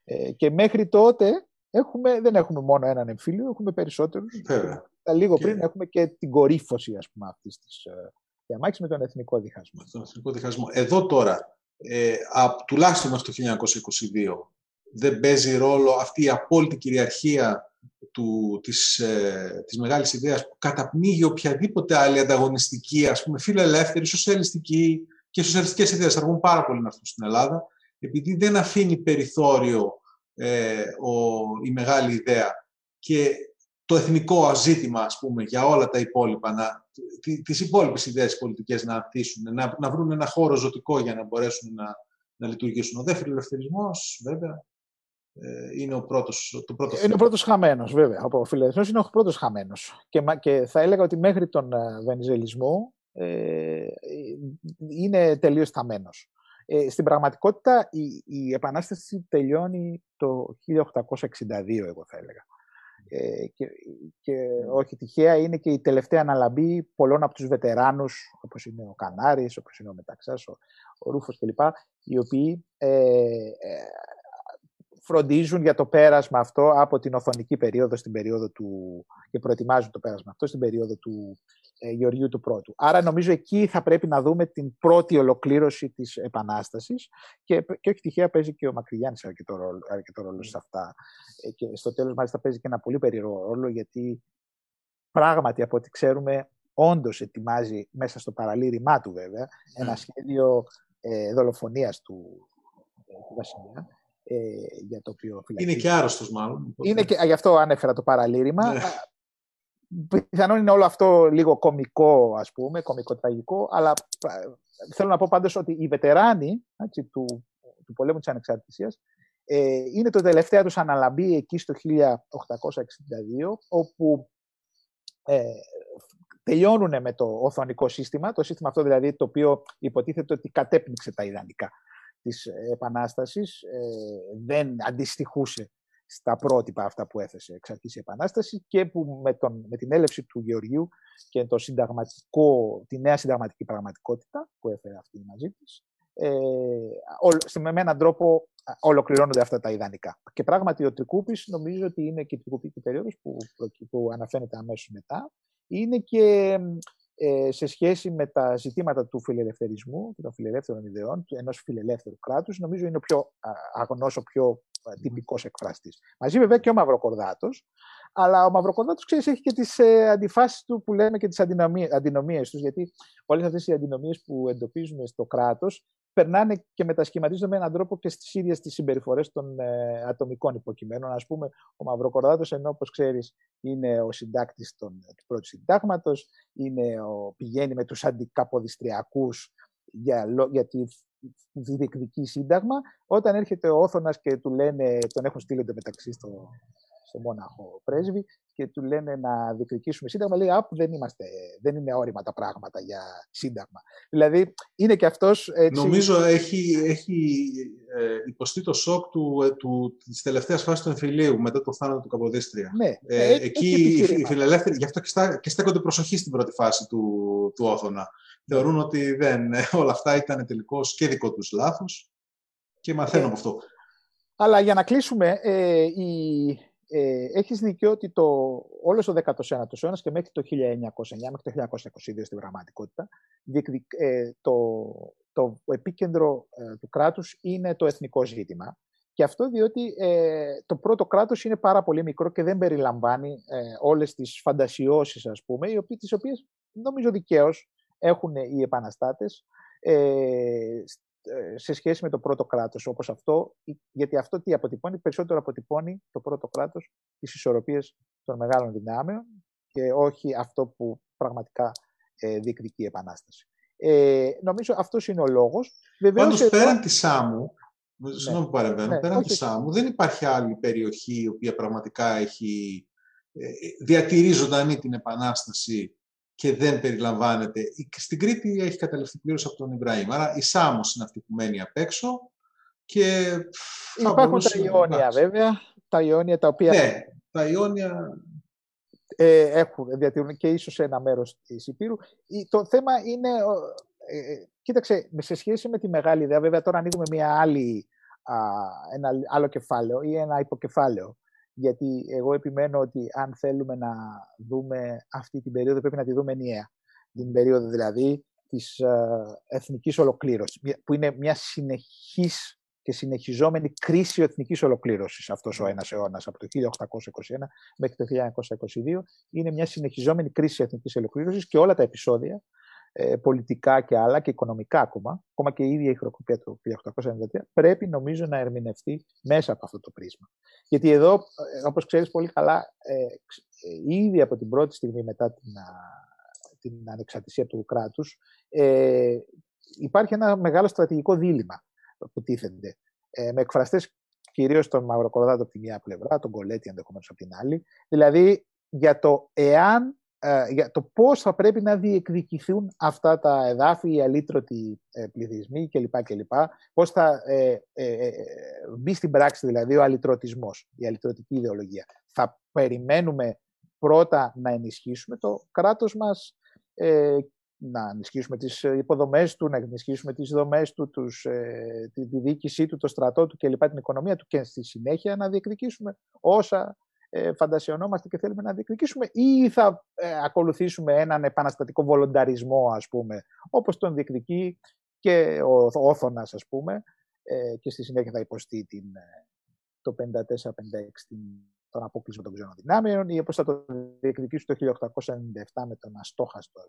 Ε, και μέχρι τότε έχουμε, δεν έχουμε μόνο έναν εμφύλιο, έχουμε περισσότερους. Βέβαια. Λίγο πριν έχουμε και την κορύφωση, ας πούμε, αυτής της ε, διαμάχης με τον εθνικό διχασμό. Με τον εθνικό διχασμό. Εδώ τώρα, ε, α, τουλάχιστον μέχρι το 1922, δεν παίζει ρόλο αυτή η απόλυτη κυριαρχία του, της, ε, της μεγάλης ιδέας που καταπνίγει οποιαδήποτε άλλη ανταγωνιστική, ας πούμε, φιλελεύθερη, σοσιαλιστική και σοσιαλιστικές ιδέες. Αργούν πάρα πολύ να έρθουν στην Ελλάδα, επειδή δεν αφήνει περιθώριο ε, ο, η μεγάλη ιδέα. Και το εθνικό αζήτημα, ας πούμε, για όλα τα υπόλοιπα, να, τις υπόλοιπες ιδέες πολιτικές να ανθίσουν, να, να βρουν ένα χώρο ζωτικό για να μπορέσουν να, να λειτουργήσουν. Ο δεύτερος ελευθερισμός, βέβαια, ε, είναι ο πρώτος, το πρώτο Είναι ο πρώτος χαμένος, βέβαια. Ο φιλελευθερισμός είναι ο πρώτος χαμένος. Και, και θα έλεγα ότι μέχρι τον ε, βενιζελισμό ε, είναι τελείως χαμένος. Ε, στην πραγματικότητα η, η Επανάσταση τελειώνει το 1862, εγώ θα έλεγα. Ε, και, και όχι τυχαία είναι και η τελευταία αναλαμπή πολλών από τους βετεράνους, όπως είναι ο Κανάρης, όπως είναι ο Μεταξάς, ο, ο Ρούφος κλπ, οι οποίοι ε, φροντίζουν για το πέρασμα αυτό από την οθονική περίοδο στην περίοδο του και προετοιμάζουν το πέρασμα αυτό στην περίοδο του ε, Γεωργίου του Πρώτου. Άρα νομίζω εκεί θα πρέπει να δούμε την πρώτη ολοκλήρωση της Επανάστασης και, και όχι τυχαία παίζει και ο Μακρυγιάννης αρκετό ρόλο, αρκετό ρόλο σε αυτά. Ε, και στο τέλος μάλιστα παίζει και ένα πολύ περίεργο ρόλο γιατί πράγματι από ό,τι ξέρουμε όντως ετοιμάζει μέσα στο παραλήρημά του βέβαια ένα ναι. σχέδιο ε, δολοφονίας του, ε, του Βασιλιά ε, για το οποίο Είναι και άρρωστος μάλλον. Είναι και, γι' αυτό ανέφερα το παραλήρημα. Ναι. Πιθανόν είναι όλο αυτό λίγο κομικό, ας πούμε, κομικό-τραγικό, αλλά θέλω να πω πάντως ότι οι βετεράνοι έτσι, του, του πολέμου της ανεξαρτησίας ε, είναι το τελευταίο τους αναλαμπή εκεί στο 1862, όπου ε, τελειώνουν με το οθονικό σύστημα, το σύστημα αυτό δηλαδή το οποίο υποτίθεται ότι κατέπνιξε τα ιδανικά της Επανάστασης ε, δεν αντιστοιχούσε στα πρότυπα αυτά που έθεσε εξ αρχής η Επανάσταση και που με, τον, με την έλευση του Γεωργίου και το συνταγματικό, τη νέα συνταγματική πραγματικότητα που έφερε αυτή μαζί της, ε, με έναν τρόπο ολοκληρώνονται αυτά τα ιδανικά. Και πράγματι ο Τρικούπης νομίζω ότι είναι και η Τρικουπική περίοδος που, που αναφέρεται αμέσως μετά, είναι και ε, σε σχέση με τα ζητήματα του φιλελευθερισμού και των φιλελεύθερων ιδεών ενός φιλελεύθερου κράτους, νομίζω είναι ο πιο αγνός, ο πιο τυπικός εκφραστής. Μαζί βέβαια και ο Μαυροκορδάτος, αλλά ο Μαυροκορδάτος, ξέρεις, έχει και τις ε, αντιφάσεις του που λέμε και τις αντινομίες τους, γιατί όλες αυτές οι αντινομίες που εντοπίζουμε στο κράτος περνάνε και μετασχηματίζονται με έναν τρόπο και στις ίδιες τις συμπεριφορές των ε, ατομικών υποκειμένων. Α πούμε, ο Μαυροκορδάτος, ενώ όπως ξέρεις, είναι ο συντάκτης του πρώτου συντάγματος, πηγαίνει με τους αντικαποδιστριακούς για, για τη διεκδική σύνταγμα. Όταν έρχεται ο Όθωνας και του λένε, τον έχουν στείλει μεταξύ στο, στο Μόναχο πρέσβη και του λένε να διεκδικήσουμε σύνταγμα, λέει «Απ, δεν, είμαστε, δεν είναι όρημα τα πράγματα για σύνταγμα». Δηλαδή, είναι και αυτός έτσι... Νομίζω έχει, έχει ε, υποστεί το σοκ του, ε, του, της τελευταίας φάσης του εμφυλίου μετά το θάνατο του Καποδίστρια. Ναι, ε, εκεί οι φιλελεύθεροι, γι' αυτό και, στα, και στέκονται προσοχή στην πρώτη φάση του, του Όθωνα. Θεωρούν ότι δεν, ε, όλα αυτά ήταν τελικώς και δικό τους λάθος και μαθαίνω από αυτό. Αλλά για να κλείσουμε, ε, η, ε, έχεις δίκιο ότι το, όλος ο 19ος αιώνας και μέχρι το 1909, μέχρι το 1922 στην πραγματικότητα, ε, το, το επίκεντρο ε, του κράτους είναι το εθνικό ζήτημα. Και αυτό διότι ε, το πρώτο κράτος είναι πάρα πολύ μικρό και δεν περιλαμβάνει ε, όλες τις φαντασιώσεις, ας πούμε, οι οποίες, τις οποίες νομίζω δικαίως έχουν οι επαναστάτες ε, σε σχέση με το πρώτο κράτος όπως αυτό, γιατί αυτό τι αποτυπώνει, περισσότερο αποτυπώνει το πρώτο κράτος τις ισορροπίες των μεγάλων δυνάμεων και όχι αυτό που πραγματικά ε, διεκδικεί η Επανάσταση. Ε, νομίζω αυτός είναι ο λόγος. Βεβαίως, Πάντως, πέραν της Σάμου, ναι, συγγνώμη που παρεμβαίνω, ναι, πέραν της Σάμου, δεν υπάρχει άλλη περιοχή η οποία πραγματικά έχει ε, διατηρεί ζωντανή την Επανάσταση και δεν περιλαμβάνεται. Στην Κρήτη έχει καταληφθεί πλήρως από τον Ιμπραήμ. Άρα η Σάμος είναι αυτή που μένει απ' έξω. Και Υπάρχουν τα Ιόνια βέβαια, τα Ιόνια τα οποία... Ναι, τα Ιόνια... Ε, έχουν, διατηρούν και ίσως ένα μέρος της Υπήρου. Το θέμα είναι, ε, ε, κοίταξε, σε σχέση με τη μεγάλη ιδέα, βέβαια τώρα ανοίγουμε μια άλλη, α, ένα άλλο κεφάλαιο ή ένα υποκεφάλαιο γιατί εγώ επιμένω ότι αν θέλουμε να δούμε αυτή την περίοδο πρέπει να τη δούμε ενιαία. Την περίοδο δηλαδή της ε, εθνικής ολοκλήρωσης, που είναι μια συνεχής και συνεχιζόμενη κρίση εθνικής ολοκλήρωσης αυτός ο ένας αιώνας από το 1821 μέχρι το 1922 είναι μια συνεχιζόμενη κρίση εθνικής ολοκλήρωσης και όλα τα επεισόδια ε, πολιτικά και άλλα και οικονομικά ακόμα, ακόμα και η ίδια η χρεοκοπία του 1893, πρέπει νομίζω να ερμηνευτεί μέσα από αυτό το πρίσμα. Γιατί εδώ, ε, όπως ξέρεις πολύ καλά, ε, ε, ήδη από την πρώτη στιγμή μετά την, την ανεξαρτησία του κράτους, ε, υπάρχει ένα μεγάλο στρατηγικό δίλημα που τίθενται. Ε, με εκφραστές κυρίως τον Μαυροκορδάτο από τη μια πλευρά, τον Κολέτη ενδεχομένως από την άλλη. Δηλαδή, για το εάν ε, για το πώς θα πρέπει να διεκδικηθούν αυτά τα εδάφη, οι αλήτρωτοι ε, πληθυσμοί κλπ. κλπ. Πώς θα ε, ε, μπει στην πράξη δηλαδή ο αλυτρωτισμός, η αλυτρωτική ιδεολογία. Θα περιμένουμε πρώτα να ενισχύσουμε το κράτος μας, να ενισχύσουμε τις υποδομές του, να ενισχύσουμε τις δομές του, τους, τη, τη διοίκησή του, το στρατό του κλπ. την οικονομία του και στη συνέχεια να διεκδικήσουμε όσα ε, φαντασιωνόμαστε και θέλουμε να διεκδικήσουμε ή θα ε, ακολουθήσουμε έναν επαναστατικό βολονταρισμό, ας πούμε, όπως τον διεκδικεί και ο Όθωνας, ας πούμε, ε, και στη συνέχεια θα υποστεί την, ε, το 54-56 τον αποκλεισμό των ξένων δυνάμεων ή όπως θα το διεκδικήσει το 1897 με τον αστόχαστο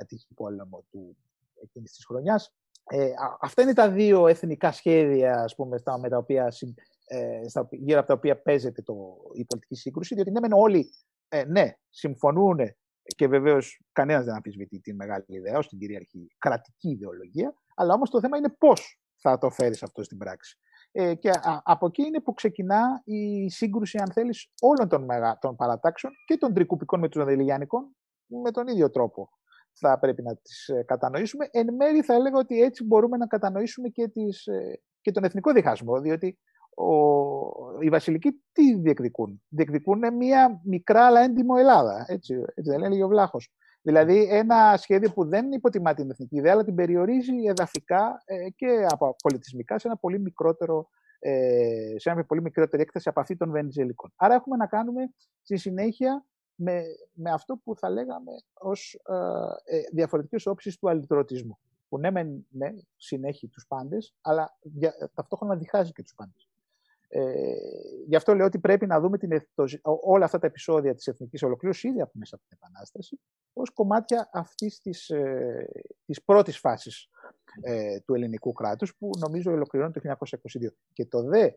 ατυχή πόλεμο του εκείνης της χρονιάς. Ε, αυτά είναι τα δύο εθνικά σχέδια ας πούμε, στα, με τα οποία ε, στα, γύρω από τα οποία παίζεται το, η πολιτική σύγκρουση, διότι ναι, μεν όλοι ε, ναι, συμφωνούν και βεβαίως κανένας δεν αμφισβητεί την μεγάλη ιδέα ως την κυρίαρχη κρατική ιδεολογία, αλλά όμως το θέμα είναι πώς θα το φέρεις αυτό στην πράξη. Ε, και από εκεί είναι που ξεκινά η σύγκρουση, αν θέλεις, όλων των, μεγα, των παρατάξεων και των τρικουπικών με τους Δελιγιάννικων με τον ίδιο τρόπο θα πρέπει να τις ε, κατανοήσουμε. Εν μέρη θα έλεγα ότι έτσι μπορούμε να κατανοήσουμε και, τις, ε, και τον εθνικό διχασμό, διότι ο, οι βασιλικοί τι διεκδικούν; Διεκδικούν μια μικρά αλλά έντιμο Ελλάδα. Έτσι, έτσι δεν έλεγε ο Βλάχος. Δηλαδή ένα σχέδιο που δεν υποτιμά την εθνική ιδέα, αλλά την περιορίζει εδαφικά ε, και πολιτισμικά σε ένα πολύ μικρότερο ε, σε μια πολύ μικρότερη έκταση από αυτή των Βενιζελικών. Άρα έχουμε να κάνουμε στη συνέχεια με, με αυτό που θα λέγαμε ως ε, ε διαφορετικές όψεις του αλυτρωτισμού. Που ναι, ναι, συνέχει τους πάντες, αλλά για, ταυτόχρονα διχάζει και τους πάντες. Ε, γι' αυτό λέω ότι πρέπει να δούμε την, όλα αυτά τα επεισόδια της εθνικής ολοκλήρωσης ήδη από μέσα από την Επανάσταση ως κομμάτια αυτής της, ε, της πρώτης φάσης ε, του ελληνικού κράτους που νομίζω ολοκληρώνει το 1922. Και το δε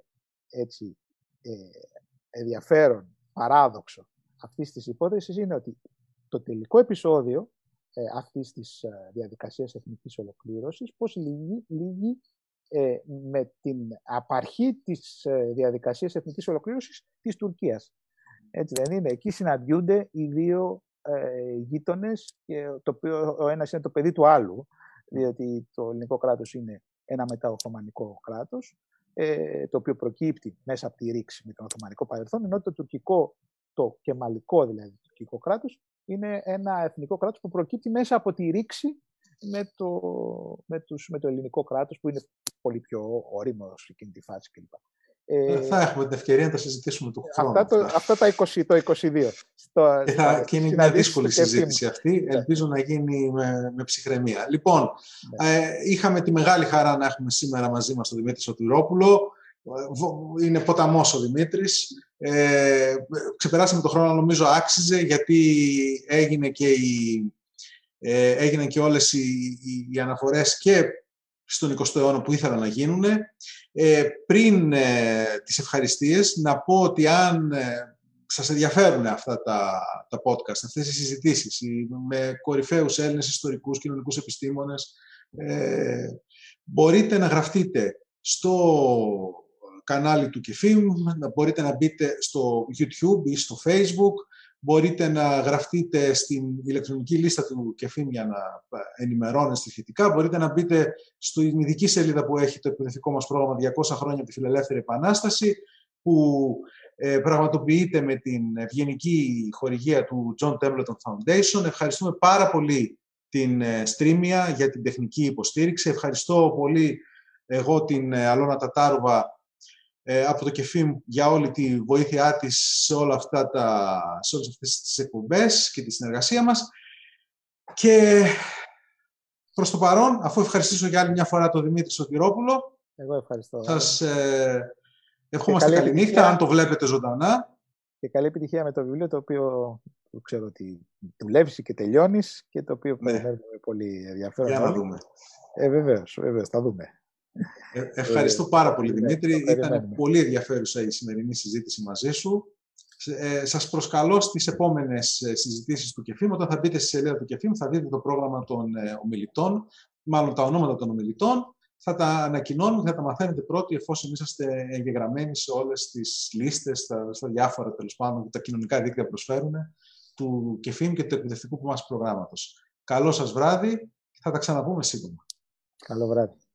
έτσι ε, ενδιαφέρον, παράδοξο αυτής της υπόθεσης είναι ότι το τελικό επεισόδιο ε, αυτής της ε, διαδικασίας εθνικής ολοκλήρωσης πώς λύγει, λύγει ε, με την απαρχή της ε, διαδικασίας εθνικής ολοκλήρωσης της Τουρκίας. Έτσι δεν είναι. Εκεί συναντιούνται οι δύο ε, γείτονες και το οποίο ο ένας είναι το παιδί του άλλου, διότι το ελληνικό κράτος είναι ένα μεταοθωμανικό κράτος, ε, το οποίο προκύπτει μέσα από τη ρήξη με τον Οθωμανικό παρελθόν, ενώ το τουρκικό, το κεμαλικό δηλαδή το τουρκικό κράτος, είναι ένα εθνικό κράτος που προκύπτει μέσα από τη ρήξη με το, με τους, με το ελληνικό κράτος που είναι πολύ πιο όριμο σε εκείνη τη φάση κλπ. Ε, θα έχουμε την ευκαιρία να τα συζητήσουμε το χρόνο. Αυτά, το, αυτά τα 20, το 22. Στο, ε, θα, και είναι μια δύσκολη συζήτηση αυτή. Ναι. Ελπίζω να γίνει με, με ψυχραιμία. Λοιπόν, ναι. ε, είχαμε τη μεγάλη χαρά να έχουμε σήμερα μαζί μας τον Δημήτρη Σωτηρόπουλο. Είναι ποταμός ο Δημήτρης. Ε, ξεπεράσαμε τον χρόνο, νομίζω άξιζε, γιατί έγινε και η, ε, έγιναν και όλες οι, οι, οι αναφορές και στον 20ο αιώνα που ήθελα να γίνουν. Ε, πριν ε, τις ευχαριστίες, να πω ότι αν ε, σας ενδιαφέρουν αυτά τα, τα podcast, αυτές οι συζητήσεις με κορυφαίους Έλληνες ιστορικούς, κοινωνικούς επιστήμονες, ε, μπορείτε να γραφτείτε στο κανάλι του Κεφίμ, μπορείτε να μπείτε στο YouTube ή στο Facebook, Μπορείτε να γραφτείτε στην ηλεκτρονική λίστα του ΚΕΦΗΜ για να ενημερώνεστε σχετικά. Μπορείτε να μπείτε στην ειδική σελίδα που έχει το εκπαιδευτικό μας πρόγραμμα 200 χρόνια από τη Φιλελεύθερη Επανάσταση, που ε, πραγματοποιείται με την ευγενική χορηγία του John Templeton Foundation. Ευχαριστούμε πάρα πολύ την ε, Streamia για την τεχνική υποστήριξη. Ευχαριστώ πολύ εγώ την ε, Αλώνα Τατάρουβα ε, από το ΚΕΦΙΜ για όλη τη βοήθειά της σε, όλα αυτά τα, σε όλες αυτές τις εκπομπές και τη συνεργασία μας. Και προς το παρόν, αφού ευχαριστήσω για άλλη μια φορά τον Δημήτρη Σωτηρόπουλο, εγώ ευχαριστώ. Σας ε, ευχόμαστε καλή νύχτα, αν το βλέπετε ζωντανά. Και καλή επιτυχία με το βιβλίο, το οποίο ξέρω ότι δουλεύει και τελειώνεις και το οποίο ναι. περιμένουμε πολύ ενδιαφέρον. Για να δούμε. Ε, βεβαίως, βεβαίως, θα δούμε. Ε, ευχαριστώ πάρα πολύ, Δημήτρη. Ήταν πολύ ενδιαφέρουσα η σημερινή συζήτηση μαζί σου. Ε, σας προσκαλώ στις επόμενες ε, συζητήσεις του ΚΕΦΙΜ. Όταν θα μπείτε στη σελίδα του ΚΕΦΙΜ θα δείτε το πρόγραμμα των ε, ομιλητών, μάλλον τα ονόματα των ομιλητών. Θα τα ανακοινώνουμε, θα τα μαθαίνετε πρώτοι εφόσον είσαστε εγγεγραμμένοι σε όλες τις λίστες, στα, στα διάφορα τέλος πάντων που τα κοινωνικά δίκτυα προσφέρουν του ΚΕΦΙΜ και του εκπαιδευτικού μας προγράμματος. Καλό σας βράδυ. Θα τα ξαναπούμε σύντομα. Καλό βράδυ.